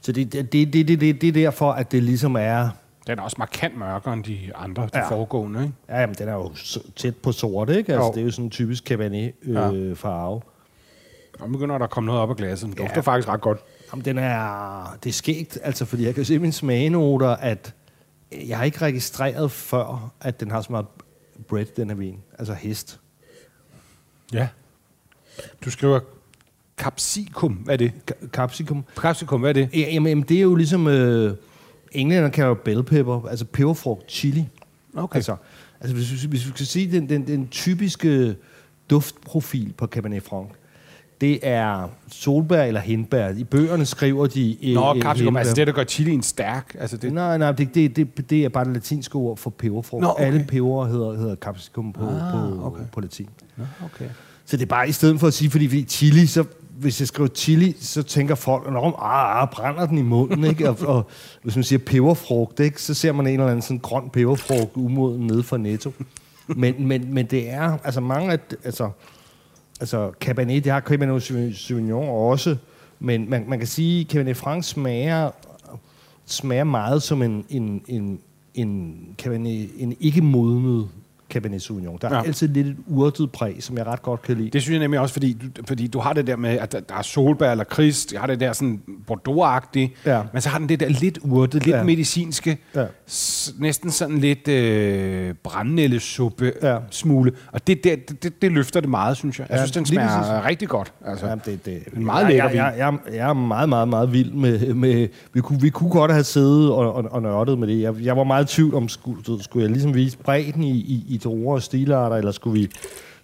så det, det, det, det, det, det er derfor, at det ligesom er... Den er også markant mørkere end de andre, de ja. Ja. foregående. Ikke? Ja, jamen, den er jo tæt på sort, ikke? Altså, Jo. det er jo sådan en typisk Cabernet-farve. Og nu begynder der at komme noget op af glasset. Den dufter Ja. faktisk ret godt. Jamen, den er... Det er skægt, altså, fordi jeg kan se i mine smagenoter, at jeg har ikke registreret før, at den har så meget bread, den her vin. Altså hest. Ja. Du skriver capsicum. Hvad er det? Ca- Capsicum. Capsicum, hvad er det? Ja, Jamen, det er jo ligesom... Øh, englænder kalder jo bell pepper, altså peberfrugt, chili. Okay. Altså, altså hvis, hvis, hvis vi skal sige, den, den, den typiske duftprofil på Cabernet Franc, det er solbær eller hindbær. I bøgerne skriver de... øh, Nå, øh, capsicum, hindbær. altså det, der gør chilien stærk. Altså det, Nej, nej, det, det, det, det er bare det latinske ord for peberfrugt. Nå, okay. Alle peber hedder, hedder capsicum på, Ah, på, okay. på latin. Nå, okay. Så det er bare i stedet for at sige, fordi, fordi chili, så hvis jeg skriver chili, så tænker folk, at ah, ah, brænder den i munden, ikke? Og, og, hvis man siger peberfrugt, ikke? så ser man en eller anden sådan grøn peberfrugt umoden nede for netto. Men, men, men det er, altså mange af, altså, altså Cabernet, det har Cabernet Sauvignon også, men man, man kan sige, at Cabernet Franc smager, smager meget som en, en, en, en, Cabernet, en ikke modnet Cabernet Sauvignon. Der er Ja. altid lidt et urtet præg, som jeg ret godt kan lide. Det synes jeg nemlig også, fordi du, fordi du har det der med, at der, der er solbær eller krist, jeg har det der sådan Bordeaux-agtige, Ja. men så har den det der lidt urtet, lidt ja. Medicinske, Ja. s- næsten sådan lidt øh, brændnældesuppe Ja. smule, og det, der, det, det, det løfter det meget, synes jeg. Jeg Ja, synes, den smager præcis. rigtig godt. Altså. Ja, det, det, En meget lækker jeg, jeg, jeg, jeg, jeg er meget, meget, meget vild med... med vi, kunne, vi kunne godt have siddet og, og, og nørdet med det. Jeg, jeg var meget i tvivl om, skulle, skulle jeg ligesom vise bredden i, i, i druer og stilarter, eller skulle vi,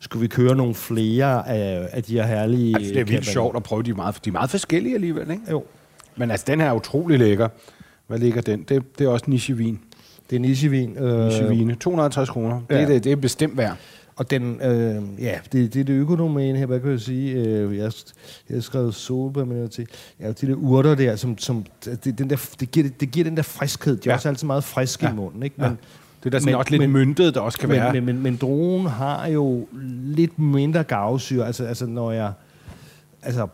skulle vi køre nogle flere af, af de her herlige... Altså, det er vildt sjovt at prøve, de er meget, de er meget forskellige alligevel, ikke? Jo, Men altså, den her er utrolig lækker. Hvad ligger den? Det, det er også nichevin. det er nichevin. Øh, Nichevine. 250 kroner. Det, er ja. det, det er bestemt værd. Og den, øh, ja, det, det er det økonomien her, hvad kan jeg sige? Øh, jeg, jeg har skrevet solbær, men jeg til, ja, de der urter der, som, som det, den der, det, giver, det giver den der friskhed. De er Ja. også altid meget friske Ja. i munden, ikke? Ja. Men, Det er der sådan Men- også lidt men- myntet, der også kan være. men, men, men, men drogen har jo lidt mindre gavsyre. Altså, altså når jeg... Altså,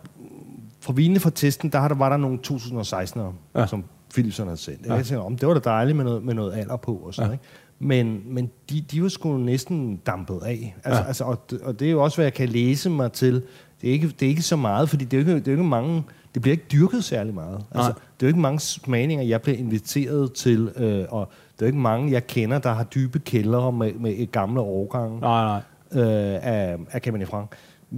fra vinene fra testen, der har der, var der nogle 2016'ere, Ja. som Philipsen havde sendt. Ja. Jeg tænkte, om det var da dejligt med noget, med noget alder på og sådan, ja. ikke? Men, men de, de var sgu næsten dampet af. Altså, ja. altså, og, og det er jo også, hvad jeg kan læse mig til. Det er ikke, det er ikke så meget, fordi det er jo ikke, det er jo ikke mange... Det bliver ikke dyrket særlig meget. Altså, det er jo ikke mange smagninger, jeg bliver inviteret til, øh, og det er ikke mange, jeg kender, der har dybe kældre med, med et gamle årgang Nej, nej. øh, af, af Cabernet Franc.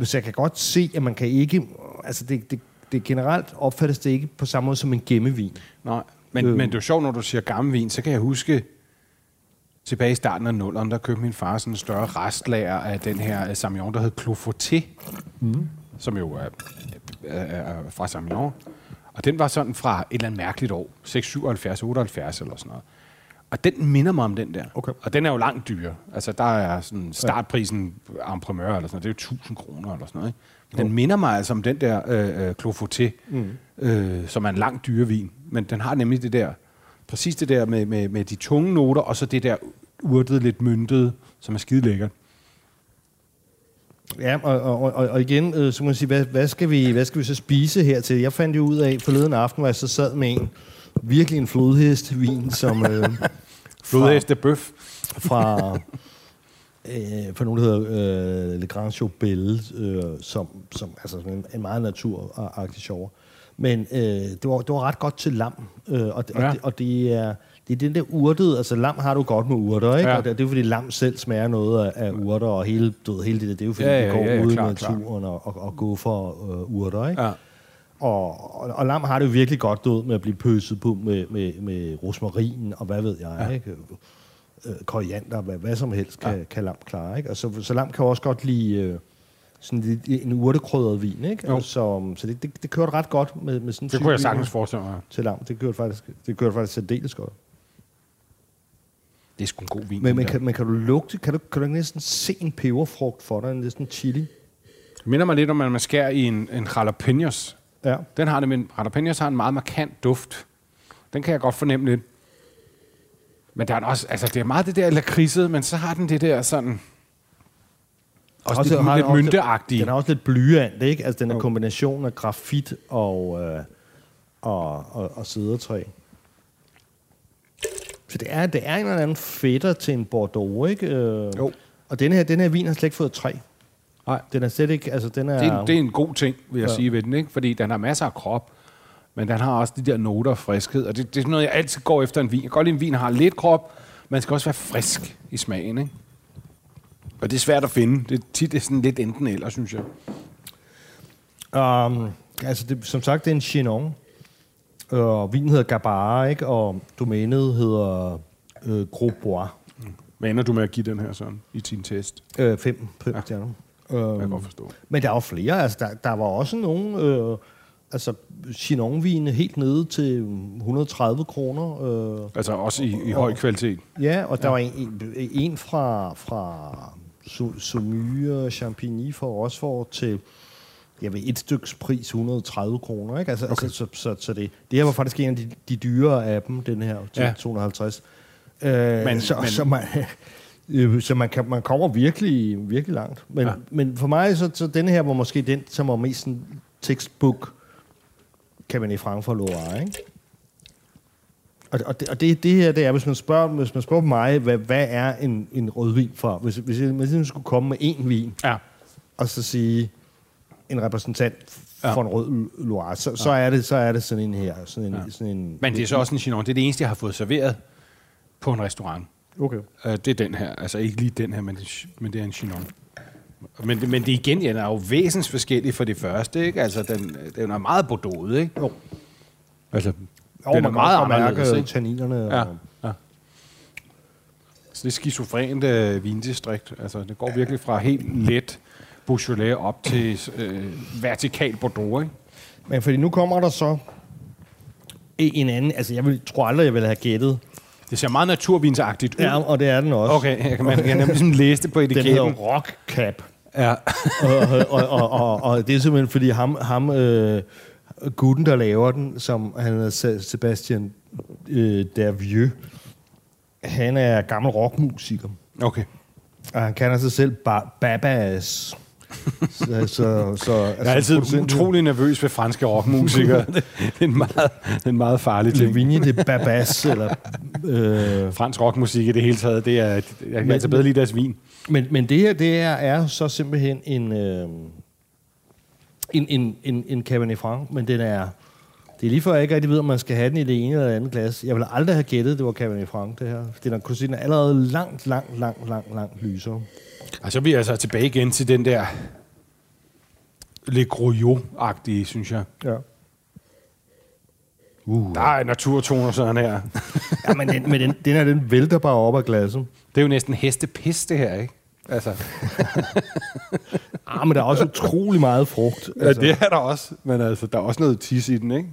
Så jeg kan godt se, at man kan ikke... Altså, det, det, det generelt opfattes det ikke på samme måde som en gemmevin. Nej, men, Øh. men det er jo sjovt, når du siger gammel vin, så kan jeg huske, tilbage i starten af nullerne, der købte min far sådan en større restlager af den her øh, Sauvignon, der hed Clofoté, mm. som jo er, er, er fra Sauvignon. Og den var sådan fra et eller andet mærkeligt år, 6, 77, 78 eller sådan noget. Og den minder mig om den der. Okay. Og den er jo langt dyr. Altså, der er sådan startprisen en primør eller sådan noget, det er jo 1000 kroner eller sådan noget. Ikke? Den minder mig altså om den der øh, øh, Clofoté, mm. øh, som er en lang dyrevin. Men den har nemlig det der, præcis det der med, med, med de tunge noter, og så det der urtet, lidt myntede, som er skide lækkert. Ja, og, og, og, og igen, øh, så må man sige, hvad, hvad, skal vi, hvad skal vi så spise her til? Jeg fandt jo ud af forleden aften, hvor jeg så sad med en, virkelig en flodhestvin, som... Øh, Flodheste bøf. fra, øh, fra nogen, der hedder øh, Le Grand Chobel, øh, som, som altså sådan en, en meget naturagtig sjov. Men øh, det, var, det var ret godt til lam, øh, og, ja. Og, det, og det er... Det er den der urtede, altså lam har du godt med urter, ikke? Ja. Og det, det er jo fordi lam selv smager noget af, af urter, og hele, du ved, hele det der, det er jo fordi, Ja, ja, det går ja, ja, ud i naturen og, og, og gå for øh, urter, ikke? Ja. Og, og, og lam har det jo virkelig godt ud med at blive pøset på med, med, med rosmarin og hvad ved jeg, ja. ikke? Øh, koriander, hvad, hvad som helst kan, ja. kan lam klare, ikke? Og så, så lam kan også godt lide øh, sådan lidt, en urtekrydret vin, ikke? Jo. Så, så det, det, det kørte ret godt med, med sådan Det kunne jeg sagtens forestille mig. til lam. Det kørte faktisk, det kørte faktisk særdeles godt. Det er sgu en god vin. Men, men, kan, men kan du lugte, kan du, kan du ikke næsten se en peberfrugt for dig, en næsten chili? Det minder mig lidt om, at man skærer i en, en jalapenos. Ja. Den har det, men jalapenos har en meget markant duft. Den kan jeg godt fornemme lidt. Men der er også, altså det er meget det der lakridset, men så har den det der sådan... Også, også lidt, har lidt mynteagtigt. Den er også lidt blyant, ikke? Altså den er kombination af grafit og, øh, og, og, og sidertræ. Så det er, det er en eller anden fætter til en Bordeaux, ikke? Øh, Jo. Og den her, den her vin har slet ikke fået træ. Nej. Den er slet ikke, altså den er... Det er, en, det er en god ting, vil jeg Ja. sige ved den, ikke? fordi den har masser af krop, men den har også de der noter af friskhed, og det, det er sådan noget, jeg altid går efter en vin. Jeg kan godt lide, en vin har lidt krop, man skal også være frisk i smagen, ikke? Og det er svært at finde. Det er tit det er sådan lidt enten eller, synes jeg. Um, altså, det, som sagt, det er en Chinon. Og vinen hedder Gabara, ikke? Og domænet hedder øh, Gros Bois. Hvad ender du med at give den her sådan i sin test? Øh, fem, fem Ja. ja. Stjerner. Jeg kan godt forstå. men der var flere. Altså, der, der var også nogle... Øh, altså, Chinon-vine helt nede til 130 kroner. Øh, Altså også i, i høj kvalitet. ja, og der ja. var en, en, fra, fra Sau- Saumur Champigny for Rosford til jeg ved, et styks pris 130 kroner. Ikke? Altså, okay. altså, så, så, så det, det her var faktisk en af de, de dyre af dem, den her, til Ja. ja. 250. Øh, Men- så, men- så, man, øh, så man, kan, man kommer virkelig, virkelig langt. Men, Ja. ja. men for mig, så, så den her var måske den, som var mest en textbook, kan man i Frankfurt Loire, ikke? Og, og, det, og det, det her, det er, hvis man spørger, hvis man spørger mig, hvad, hvad er en, en rødvin for? Hvis, hvis, jeg, hvis jeg skulle komme med én vin, Ja. og så sige en repræsentant Ja. for en rød Loire, så, så, er det, så er det sådan en her. Sådan en, Ja. ja. sådan en, Men det er så også en Chinon. Det er det eneste, jeg har fået serveret på en restaurant. Okay. Uh, det er den her. Altså ikke lige den her, men, men det er en Chinon. Men, det- men det igen, den er jo væsens forskellig for det første, ikke? Altså, den, den er meget bordeauxet, ikke? Jo. Altså, Jo, den er meget anderledes, mærke ikke? tanninerne. Ja, Og, ja. Så det er skizofrent øh, vindistrikt. Altså, det går virkelig fra helt let Beaujolais op til øh, vertikal Bordeaux, ikke? men fordi nu kommer der så en anden, altså jeg vil, tror aldrig, jeg ville have gættet. Det ser meget naturvinsagtigt ud. Ja, og det er den også. Okay, jeg kan, man kan nemlig ligesom læse det på Den hedder etiketten. Rock Cap. Ja. og, og, og, og, og, det er simpelthen, fordi ham, ham øh, gutten, der laver den, som han hedder Se- Sebastian øh, Dervieux, han er gammel rockmusiker. Okay. Og han kalder sig selv ba- Babas. Så, så, så, altså, Jeg er altid producenten- utrolig nervøs ved franske rockmusikere. det er en meget, en meget farlig ting. Vigne de Babas, eller... Øh, Fransk rockmusik i det hele taget, det er, jeg kan altså bedre lide deres vin. men, men det her, det er, er så simpelthen en, øh, en, en, en, en Cabernet Franc, men den er... Det er lige før, jeg ikke rigtig ved, om man skal have den i det ene eller det andet glas. Jeg ville aldrig have gættet, det var Cabernet Franc, det her. Den er, kunne se, den er allerede langt, langt, langt, langt, langt lysere. Og så er vi altså tilbage igen til den der Le Grouillot-agtige, synes jeg. Ja. Uh. Der er naturtoner sådan her. ja men, den, men den, den, er, den vælter bare op af glasset. Det er jo næsten hestepis, det her, ikke? Altså, Ah, men der er også utrolig meget frugt. ja, det er der også. Men altså, der er også noget tis i den, ikke?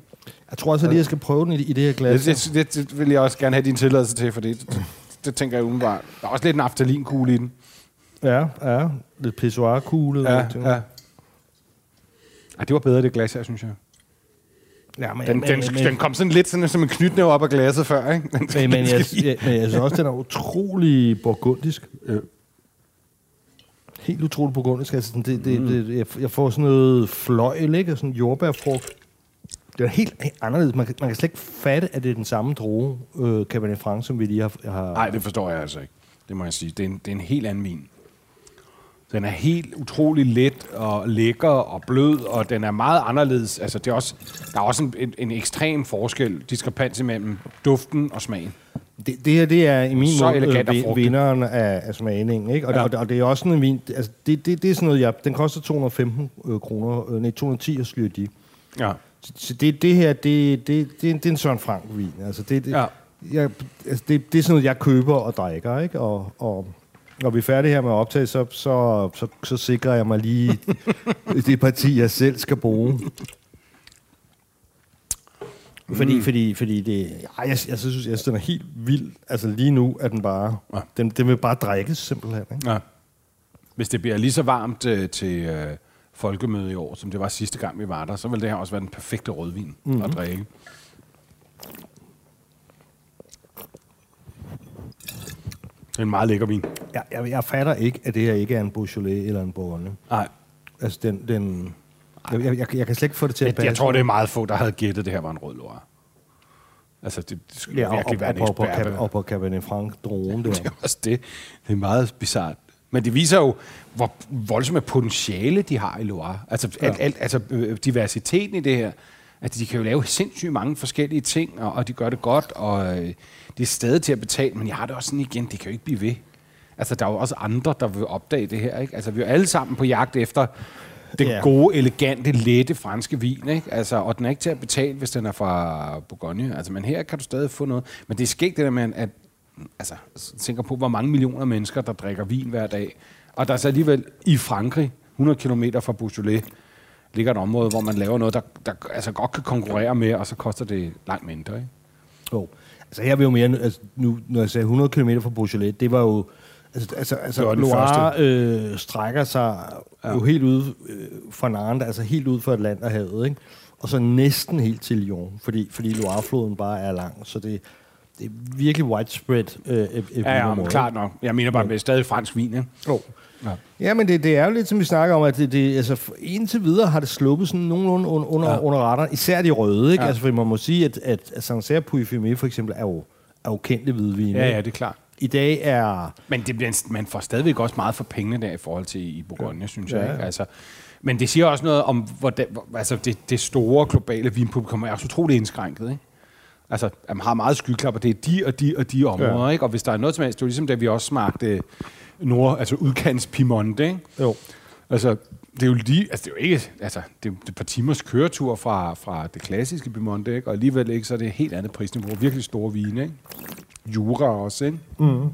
Jeg tror også lige, jeg skal prøve den i, i det her glas. Det, det, det, det, vil jeg også gerne have din tilladelse til, for det, det, det tænker jeg umiddelbart. Der er også lidt en aftalinkugle i den. Ja, ja. Lidt pissoir-kugle. Ja, ja. Ej, det var bedre, det glas her, synes jeg. ja men, Den, men, den, men, den kom sådan lidt sådan, som en knytnæve op af glasset før, ikke? Den, men, men, jeg, jeg, men jeg synes også, den er utrolig burgundisk. Ja. Helt utrolig burgundisk. Altså, det, det, det, jeg, jeg får sådan noget fløjl, ikke? Og sådan jordbærfrugt. Det er helt, anderledes. Man kan, man kan slet ikke fatte, at det er den samme droge, øh, Cabernet Franc, som vi lige har... har Nej, det forstår jeg altså ikke. Det må jeg sige. Det er en, det er en helt anden vin. Den er helt utrolig let og lækker og blød, og den er meget anderledes. Altså, det er også, der er også en, en, en ekstrem forskel, diskrepans imellem duften og smagen. Det, det her, det er i min Så måde øh, vinderen af, af smagningen, ikke? Og, Ja. ja. og, det er også sådan en vin, altså det, det, det er sådan noget, jeg, den koster 215 øh, kroner, øh, nej, 210 og slyer de. Ja. Så- Så det, det her, det, det, det, det er en Søren Frank-vin. Altså det, det, Ja. jeg, altså det, det er sådan noget, jeg køber og drikker, ikke? Og, og når vi er færdige her med at optage, så, så, så, så sikrer jeg mig lige det parti, jeg selv skal bruge. Fordi, fordi, fordi det, ej, jeg, jeg, synes, jeg synes, den er helt vild. Altså lige nu er den bare, Ja. den, den vil bare drikkes simpelthen. Ikke? ja. Hvis det bliver lige så varmt øh, til øh, folkemøde i år, som det var sidste gang, vi var der, så vil det her også være den perfekte rødvin mm-hmm. at drikke. Det er en meget lækker vin. Jeg, jeg, jeg fatter ikke, at det her ikke er en Beaujolais eller en Bourgogne. Nej, Altså den, den jeg, jeg, jeg, jeg kan slet ikke få det til at jeg, passe. jeg tror, det er meget få, der havde gættet, det her var en rød Loire. Altså, det, det skulle Ja, og, virkelig være og, en og, på, ekspert. Og på Cabernet Franc drogen Det er der. også det. Det er meget bizart. Men det viser jo, hvor voldsomme potentiale de har i Loire. Altså, ja. alt, alt, altså øh, diversiteten i det her. Altså, de kan jo lave sindssygt mange forskellige ting, og, og de gør det godt, og øh, det er stadig til at betale. Men jeg har det også sådan igen, det kan jo ikke blive ved. Altså, der er jo også andre, der vil opdage det her. Ikke? Altså, vi er jo alle sammen på jagt efter den Ja. gode, elegante, lette franske vin. Ikke? Altså, og den er ikke til at betale, hvis den er fra Bourgogne. Altså, men her kan du stadig få noget. Men det er skægt det der med, at altså, tænker på, hvor mange millioner mennesker, der drikker vin hver dag. Og der er så alligevel i Frankrig, 100 km fra Beaujolais, ligger et område, hvor man laver noget, der, der altså godt kan konkurrere med, og så koster det langt mindre. Ikke? Jo. Altså her vil jo mere, altså, nu, når jeg sagde 100 km fra Beaujolais, det var jo, altså, altså, Det altså var den Loire øh, strækker sig ja. jo helt ud øh, fra Nantes, altså helt ud fra Atlanterhavet, ikke? Og så næsten helt til Lyon, fordi, fordi Loirefloden bare er lang, så det, det er virkelig widespread øh, Ja, ja, men klart nok. Jeg mener bare, at det er stadig fransk vin. Ikke? Jo. Ja. Ja, men det, det er jo lidt, som vi snakker om, at det, det, altså, indtil videre har det sluppet sådan nogenlunde under, under, Ja. under radaren. Især de røde, ikke? Ja. Altså, for man må sige, at, at, at Sancerre Puy Fumé for eksempel er jo, er jo kendte hvidvine. Ja, ja, det er klart. I dag er... Men det bliver, man får stadigvæk også meget for pengene der i forhold til i Bourgogne, ja. synes jeg. Ja. Ikke? Altså, men det siger også noget om, hvordan, hvor- altså det, det store globale vinpublikum er også utroligt indskrænket. Ikke? Altså, man har meget skyklapper. Det er de og de og de områder. Ja. Ikke? Og hvis der er noget som helst, det er jo ligesom da vi også smagte nord, altså udkants Piemonte. Ikke? Jo. Altså, det er jo lige, altså det er jo ikke, altså det er et par timers køretur fra, fra det klassiske Piemonte, ikke? og alligevel ikke, så er det et helt andet prisniveau. Virkelig store vine, ikke? Jura også, ikke? Mm.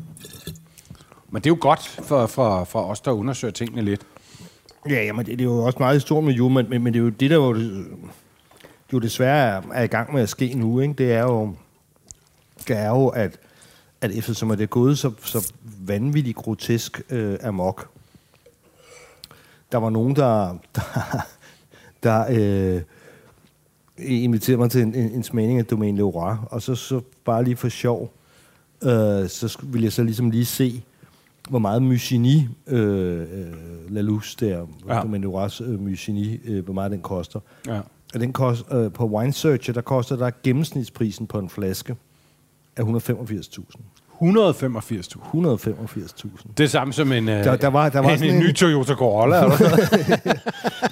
Men det er jo godt for, for, for os, der undersøger tingene lidt. Ja, jamen, det, det er jo også meget stort med jord, men, men, men det er jo det, der jo, jo desværre er, er i gang med at ske nu. Ikke? Det er jo, det er jo at, at eftersom det er gået så, så vanvittigt grotesk øh, amok, der var nogen, der, der, der øh, inviterede mig til en, en, en smagning af Domaine Leroy, og så, så bare lige for sjov, øh, så ville jeg så ligesom lige se, hvor meget Musigny øh, øh, Lalus der, Ja. men Uras øh, Mycini, øh, hvor meget den koster. Ja. Og den kost, øh, på Wine Searcher, der koster der gennemsnitsprisen på en flaske af 185.000. 185.000. 185.000. Det er samme som en, øh, Der- der var- der var en, sådan en, en- ny Toyota Corolla. Eller?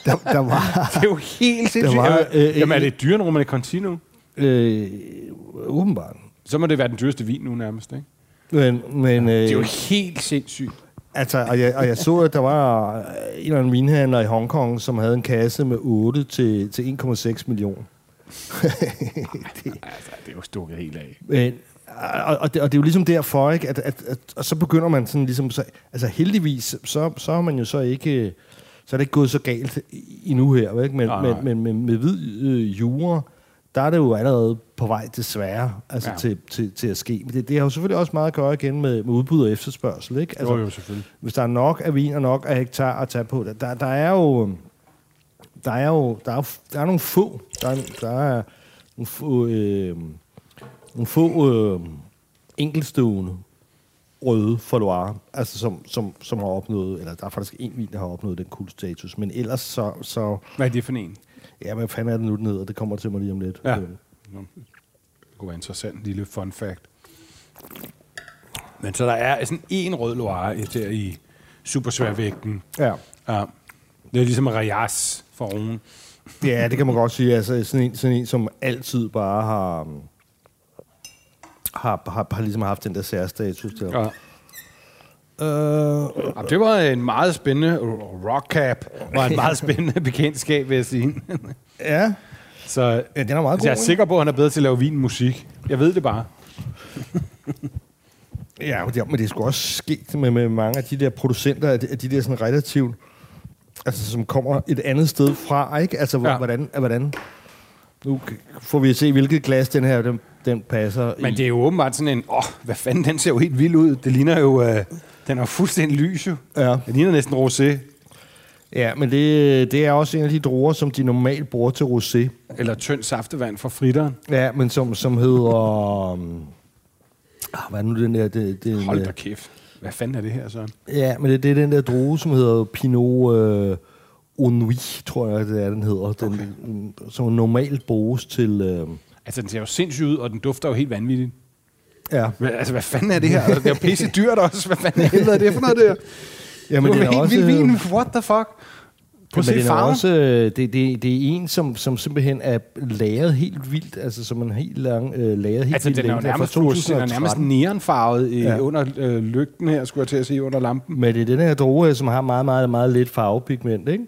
Der, der var... det er jo helt sindssygt. var, Jamen, øh, Jamen, er det dyrere, når man er Contino? Øh, åbenbart. Så må det være den dyreste vin nu nærmest, ikke? Men, men øh, Det er jo helt sindssygt. Altså, og jeg, og jeg så, at der var en eller anden vinhandler i Hongkong, som havde en kasse med 8 til, til 1,6 millioner. Altså, det er jo stukket helt af. Men, og, og, det, og det er jo ligesom derfor, ikke? At, at, at, og så begynder man sådan ligesom... Så, altså heldigvis, så, så har man jo så ikke... Så er det ikke gået så galt endnu her, ikke? Men, Nej, men, nej. men, men med hvid øh, jura, der er det jo allerede på vej desværre altså Ja. til, til, til at ske. Men det, det har jo selvfølgelig også meget at gøre igen med, med udbud og efterspørgsel. Ikke? Altså, jo, jo, selvfølgelig. hvis der er nok af vin og nok af hektar at tage på, der, der, er jo der er jo der er, der er nogle få der er, der er nogle få, øh, nogle få øh, enkeltstående røde for Loire, altså som, som, som har opnået, eller der er faktisk en vin, der har opnået den kultstatus, men ellers så, så Hvad er det for en? Ja, hvad fanden er det nu, den hedder? Det kommer til mig lige om lidt. Ja. Øh, Nå, Det kunne være interessant lille fun fact. Men så der er sådan en rød Loire der i supersværvægten. ja. Ja. Det er ligesom Rajas for oven. Ja, det kan man godt sige. Altså, sådan, en, sådan en, som altid bare har, har, har, har ligesom haft den der særstatus der. Ja. Øh, Ja, det var en meget spændende rock cap. var en meget spændende bekendtskab, vil jeg sige. ja, Så ja, den er meget god. jeg er ikke? sikker på, at han er bedre til at lave vin musik. Jeg ved det bare. Ja, men det, men det er også sket med, med mange af de der producenter, af de, af de der sådan relativt, altså som kommer et andet sted fra, ikke? Altså, Ja. hvordan, hvordan, nu får vi at se, hvilket glas den her, den, den passer Men i. det er jo åbenbart sådan en, åh, hvad fanden, den ser jo helt vild ud. Det ligner jo, øh, den er fuldstændig lys jo. Ja. Det ligner næsten rosé. Ja, men det, det er også en af de druer, som de normalt bruger til rosé. Eller tynd saftevand fra fritteren. Ja, men som, som hedder... Um, ah, hvad er nu den der... Det, det, Hold da kæft. Hvad fanden er det her, Søren? Ja, men det, det er den der drue, som hedder Pinot øh, Onnui, tror jeg, det er, den hedder. Den, okay. Som normalt bruges til... Øh, Altså, den ser jo sindssygt ud, og den dufter jo helt vanvittigt. Ja. Hvad, altså, hvad fanden er det her? Det er pisse dyrt også. Hvad fanden er helvede er det for noget der? Jamen, det er helt også, vild vin. What the fuck? Prøv at se den er også, øh, det, det, det er en, som, som simpelthen er lavet helt vildt, altså som en helt lang, øh, lavet helt Altså, vildt den er jo nærmest, den er nærmest 2013. neonfarvet i, ja. Ja. under øh, lygten her, skulle jeg til at sige, under lampen. Men det er den her drue, som har meget, meget, meget lidt farvepigment, ikke?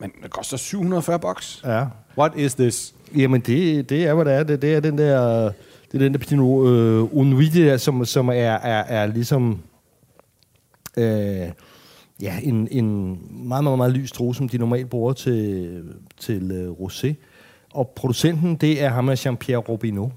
Men det koster 740 bucks. Ja. What is this? Jamen, det, det er, hvad det er. Det, det er den der, det er den der Pinot øh, Onnui, der, som, som er, er, er ligesom... Øh, ja, en, en meget, meget, meget lys drue, som de normalt bruger til, til øh, rosé. Og producenten, det er ham af Jean-Pierre Robineau,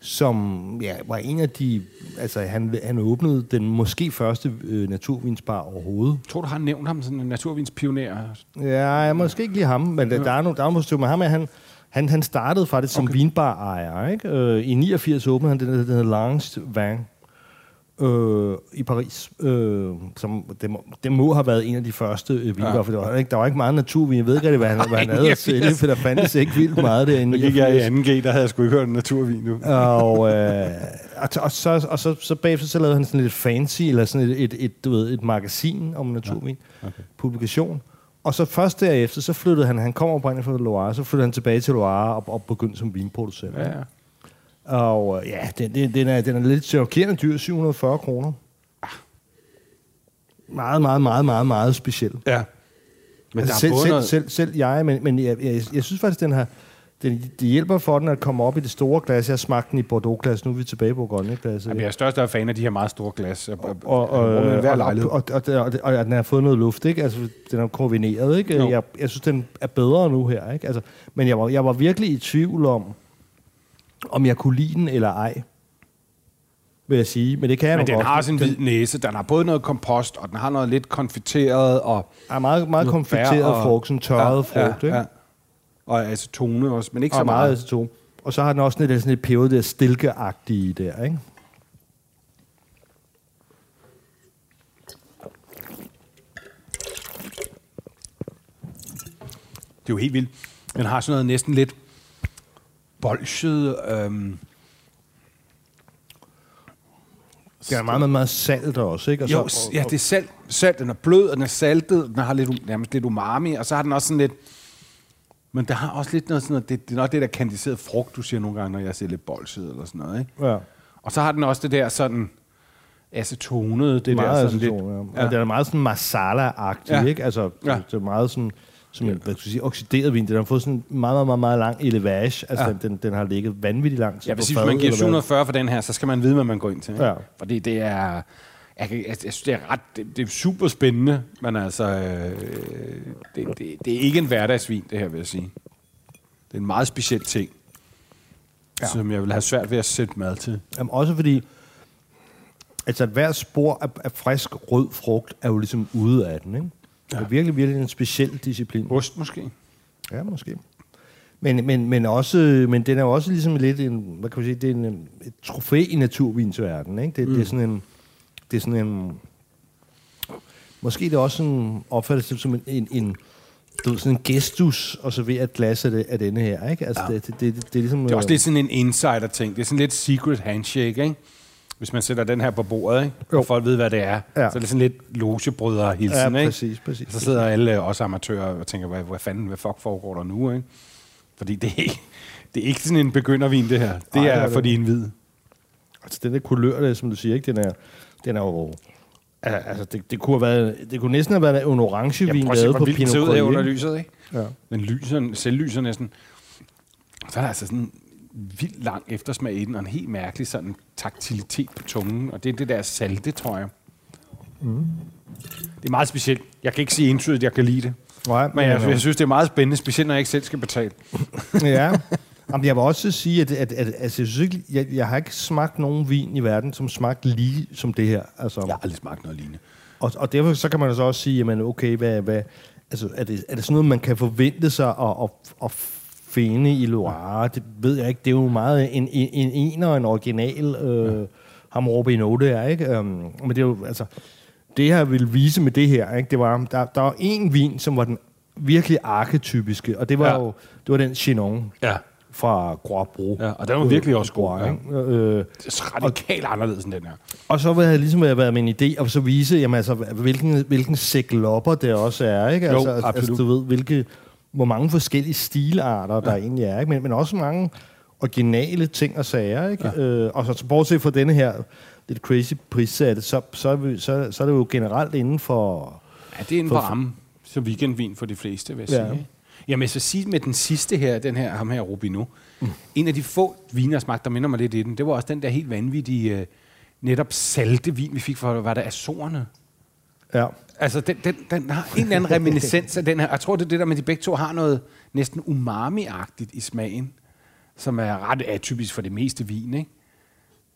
som ja, var en af de... Altså, han, han åbnede den måske første øh, naturvinsbar overhovedet. Jeg tror, du har nævnt ham som en naturvinspioner. Ja, måske ikke lige ham, men der, der er nogle, der er nogle med ham, at han, han, han startede faktisk som Okay. okay. vinbar-ejer. Ikke? Øh, I 89 åbnede han den, der hedder Lange Vin øh, i Paris. Øh, som, det, må, det må have været en af de første øh, vinbarer, Ja. for der var, ikke, der var ikke meget naturvin. Jeg ved ikke rigtig, hvad han, hvad han havde at 89. sælge, for der fandtes ikke vildt meget derinde. Nu gik jeg i 2G, der havde jeg sgu ikke hørt en naturvin nu. Og, øh, og, og, så, og så, så bagefter så lavede han sådan lidt fancy, eller sådan et, et, et, du ved, et magasin om naturvin, ja. okay. publikation. Og så først derefter, så flyttede han, han kom oprindeligt fra Loire, så flyttede han tilbage til Loire og, og begyndte som vinproducent. Ja, ja. Og øh, ja, den, den, den, er, den er lidt chokerende dyr, 740 kroner. Meget, meget, meget, meget, meget speciel. ja. Men altså, der selv, er både selv, noget... selv, selv jeg, men, men jeg, jeg, jeg synes faktisk, den har, den, det hjælper for den at komme op i det store glas. Jeg har smagt den i Bordeaux-glas, nu er vi tilbage på Bourgogne-glas. Jamen, jeg er størst af fan af de her meget store glas. Og, og, og, og, og, og, og, og, den har fået noget luft, ikke? Altså, den er koordineret, ikke? Jo. Jeg, jeg synes, den er bedre nu her, ikke? Altså, men jeg var, jeg var virkelig i tvivl om, om jeg kunne lide den eller ej, vil jeg sige. Men det kan jeg Men den godt. har sin den hvid næse. Den har både noget kompost, og den har noget lidt konfiteret, og... er meget, meget og- frugt, sådan tørret ja, frugt, ikke? Ja, ja. Og acetone også, men ikke og så meget meget. aceton. Og så har den også sådan et, sådan et peber der stilkeagtige der, ikke? Det er jo helt vildt. Den har sådan noget næsten lidt bolsjet... Øhm, Det er meget, meget, meget salt også, ikke? Og jo, så, og, ja, det er salt, salt. Den er blød, og den er saltet. Den har lidt, nærmest lidt umami, og så har den også sådan lidt... Men der har også lidt noget sådan noget... Det, det er nok det der kandiseret frugt, du siger nogle gange, når jeg siger lidt bolsjet eller sådan noget, ikke? Ja. Og så har den også det der sådan acetonede, det meget der sådan lidt... aceton, ja. Og det er meget sådan masala-agtig, Ja. ja. ikke? Altså, Ja. ja. det er meget sådan, som en, hvad skal jeg sige, oxideret vin. Den har fået sådan en meget, meget, meget, meget lang elevage. Altså, Ja. ja. den, den, den, har ligget vanvittigt lang tid Jeg vil på sige, hvis man giver eller hvad? 740 for den her, så skal man vide, hvad man går ind til. Ikke? Ja. Fordi det er... Jeg, jeg, jeg synes, det er ret... Det, det er super spændende, men altså... Øh, det, det, det er ikke en hverdagsvin, det her, vil jeg sige. Det er en meget speciel ting, ja. Som jeg vil have svært ved at sætte mad til. Jamen, også fordi, altså hver spor af, af frisk rød frugt er jo ligesom ude af den, ikke? Ja. Det er virkelig, virkelig en speciel disciplin. Ost måske? Ja, måske. Men, men, men, også, men den er jo også ligesom lidt en, hvad kan man sige, det er en, et trofæ i naturvinsverdenen, ikke? Det, mm. det er sådan en, det er sådan en, måske er det også sådan, opfattes det som en, en, en du ved, sådan en gestus at servere et glas af, det, af denne her, ikke? Altså, Ja. ja. det, det, det, det, er ligesom... Det er også øh, lidt sådan en insider-ting. Det er sådan lidt secret handshake, ikke? Hvis man sætter den her på bordet, ikke? Jo. Og folk ved, hvad det er. Ja. Så er det sådan lidt logebrødre-hilsen, Ja, ikke? præcis, præcis. Så sidder alle os amatører og tænker, hvad, hvad fanden, hvad fuck foregår der nu, ikke? Fordi det er, ikke- det er ikke sådan en begyndervin, det her. Det Nej, det er er for det. de indvide. Altså, den der kulør, der, som du siger, ikke? Den er, den er jo... al- Altså, det, det, kunne have været, det kunne næsten have været en orange vin lavet på Pinot ser ud her under Grigio. lyset, ikke? Ja. Den lyser, selvlyser næsten. Så er der altså sådan en vildt lang eftersmag i den, og en helt mærkelig sådan taktilitet på tungen. Og det er det der salte, tror jeg. Mm. Det er meget specielt. Jeg kan ikke sige entydigt, at jeg kan lide det. Nej, Men jeg, jeg synes, det er meget spændende, specielt når jeg ikke selv skal betale. ja. Jamen, jeg vil også sige, at, at, at, at altså, jeg, synes ikke, jeg, jeg har ikke smagt nogen vin i verden, som smagte lige som det her. Altså, Jeg har aldrig smagt noget lignende. og, og derfor så kan man altså også sige, jamen okay, hvad, hvad, altså, er, det, er det sådan noget, man kan forvente sig at, at, at finde i Loire? Det ved jeg ikke. Det er jo meget en, en, en og en original øh, ham Robin det er, ikke? Um, men det er jo, altså, det jeg ville vise med det her, ikke? det var, der, der var en vin, som var den virkelig arketypiske, og det var Ja. ja. jo det var den Chinon Ja. Fra Croix Bro. Ja, og den var virkelig også god, ja. ikke? Øh, Det er radikalt anderledes end den her. og så havde jeg ligesom været med en idé, og så vise, jamen, altså, hvilken, hvilken sæklopper det også er. Ikke? Jo, altså, altså, absolut. du ved, hvilke, hvor mange forskellige stilarter, der egentlig er. Ikke? Men, men også mange originale ting og sager. Ikke? Ja. Øh, og så bortset fra denne her lidt crazy prissatte, så, så, er vi- så, så er det jo generelt inden for... Ja, det er en For- varme som weekendvin for de fleste, vil jeg Ja. sige. Jamen, jeg skal sige med den sidste her, den her, ham her Rubino, mm. en af de få viner, smagte, der minder mig lidt i den, det var også den der helt vanvittige, øh, netop salte vin, vi fik fra, var det Azorerne? Ja. Altså, den, den, den har en eller anden reminiscens af den her. Jeg tror, det er det der med, de begge to har noget næsten umami-agtigt i smagen, som er ret atypisk for det meste vin, ikke?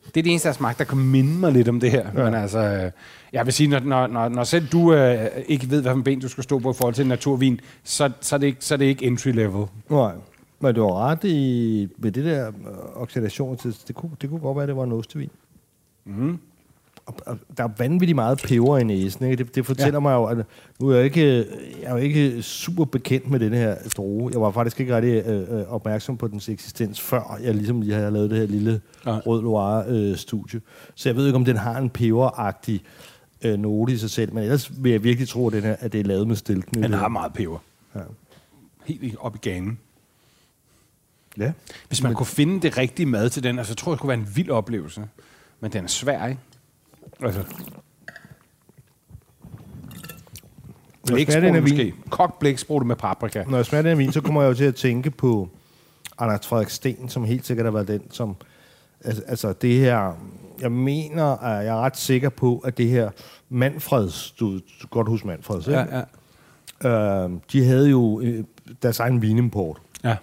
Det er det eneste, har smagt, der kan minde mig lidt om det her. Ja. Men altså, øh, jeg vil sige, når, når, når, når selv du øh, ikke ved, hvad for en ben du skal stå på i forhold til en naturvin, så, så, er, det ikke, så er det ikke entry level. Nej. Men du har ret i, med det der øh, oxidation, det, det, kunne, det kunne godt være, at det var en ostevin. Mm. Og, der er vanvittigt meget peber i næsen. Ikke? Det, det fortæller ja. mig jo, at nu er jeg, ikke, jeg er jo ikke super bekendt med den her droge. Jeg var faktisk ikke rigtig øh, øh, opmærksom på dens eksistens, før jeg ligesom lige havde lavet det her lille Ja. rød Loire-studie. Så jeg ved ikke, om den har en peberagtig øh, note i sig selv, men ellers vil jeg virkelig tro, at, den her, at det er lavet med stilken. Den har meget peber. Ja. Helt op i ganen. ja. Hvis man kunne finde det rigtige mad til den, altså, jeg tror, det kunne være en vild oplevelse. Men den er svær, ikke? Altså. Når jeg smager den Blæksprutte her måske. vin, Kogt blæksprutte med paprika. når jeg smager den her vin, så kommer jeg jo til at tænke på Anders Frederik Sten, som helt sikkert har været den, som... Altså, altså det her... Jeg mener, at jeg er ret sikker på, at det her Manfreds... Du, du kan godt huske Manfreds, ikke? Ja, ja. Øh, de havde jo øh, deres egen vinimport, Ja,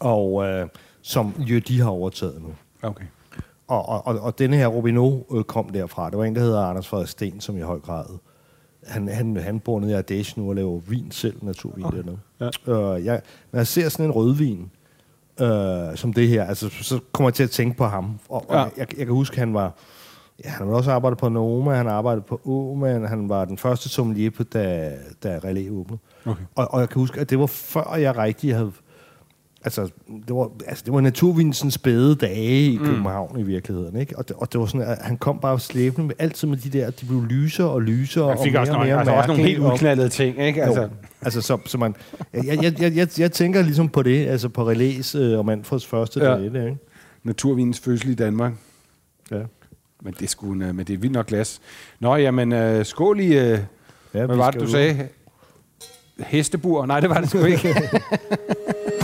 og øh, som jo de har overtaget nu. okay. Og, og, og, og denne her Robinot øh, kom derfra. Der var en, der hedder Anders Frederik Sten, som i høj grad... Han, han, han bor nede i Ardèche nu og laver vin selv, naturvin okay. dernede. Ja. Øh, jeg, når jeg ser sådan en rødvin, øh, som det her, altså, så kommer jeg til at tænke på ham. Og, og Ja. jeg, jeg kan huske, han var Ja, han har også arbejdet på Noma, han har arbejdet på Oman, han var den første sommelier på, da, da Relais åbnede. Okay. Og, og jeg kan huske, at det var før jeg rigtig havde... Altså, det var, altså, det var naturvinsens spæde dage i København mm. i virkeligheden, ikke? Og det, og det var sådan, at han kom bare slæbende med altid med de der, de blev lysere og lysere og også, mere og nogle, mere altså også nogle helt udknaldede ting, ikke? Altså, jo, altså så, så man, jeg, jeg, jeg, jeg, jeg tænker ligesom på det, altså på Relais øh, og Manfreds første Ja. dage, ikke? naturvinens fødsel i Danmark. Ja. Men det er, en, øh, men det er vildt nok glas. Nå, jamen, øh, skål i... Øh, ja hvad var det, du ud. sagde? Hestebur? Nej, det var det sgu ikke.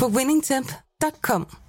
på winningtemp.com.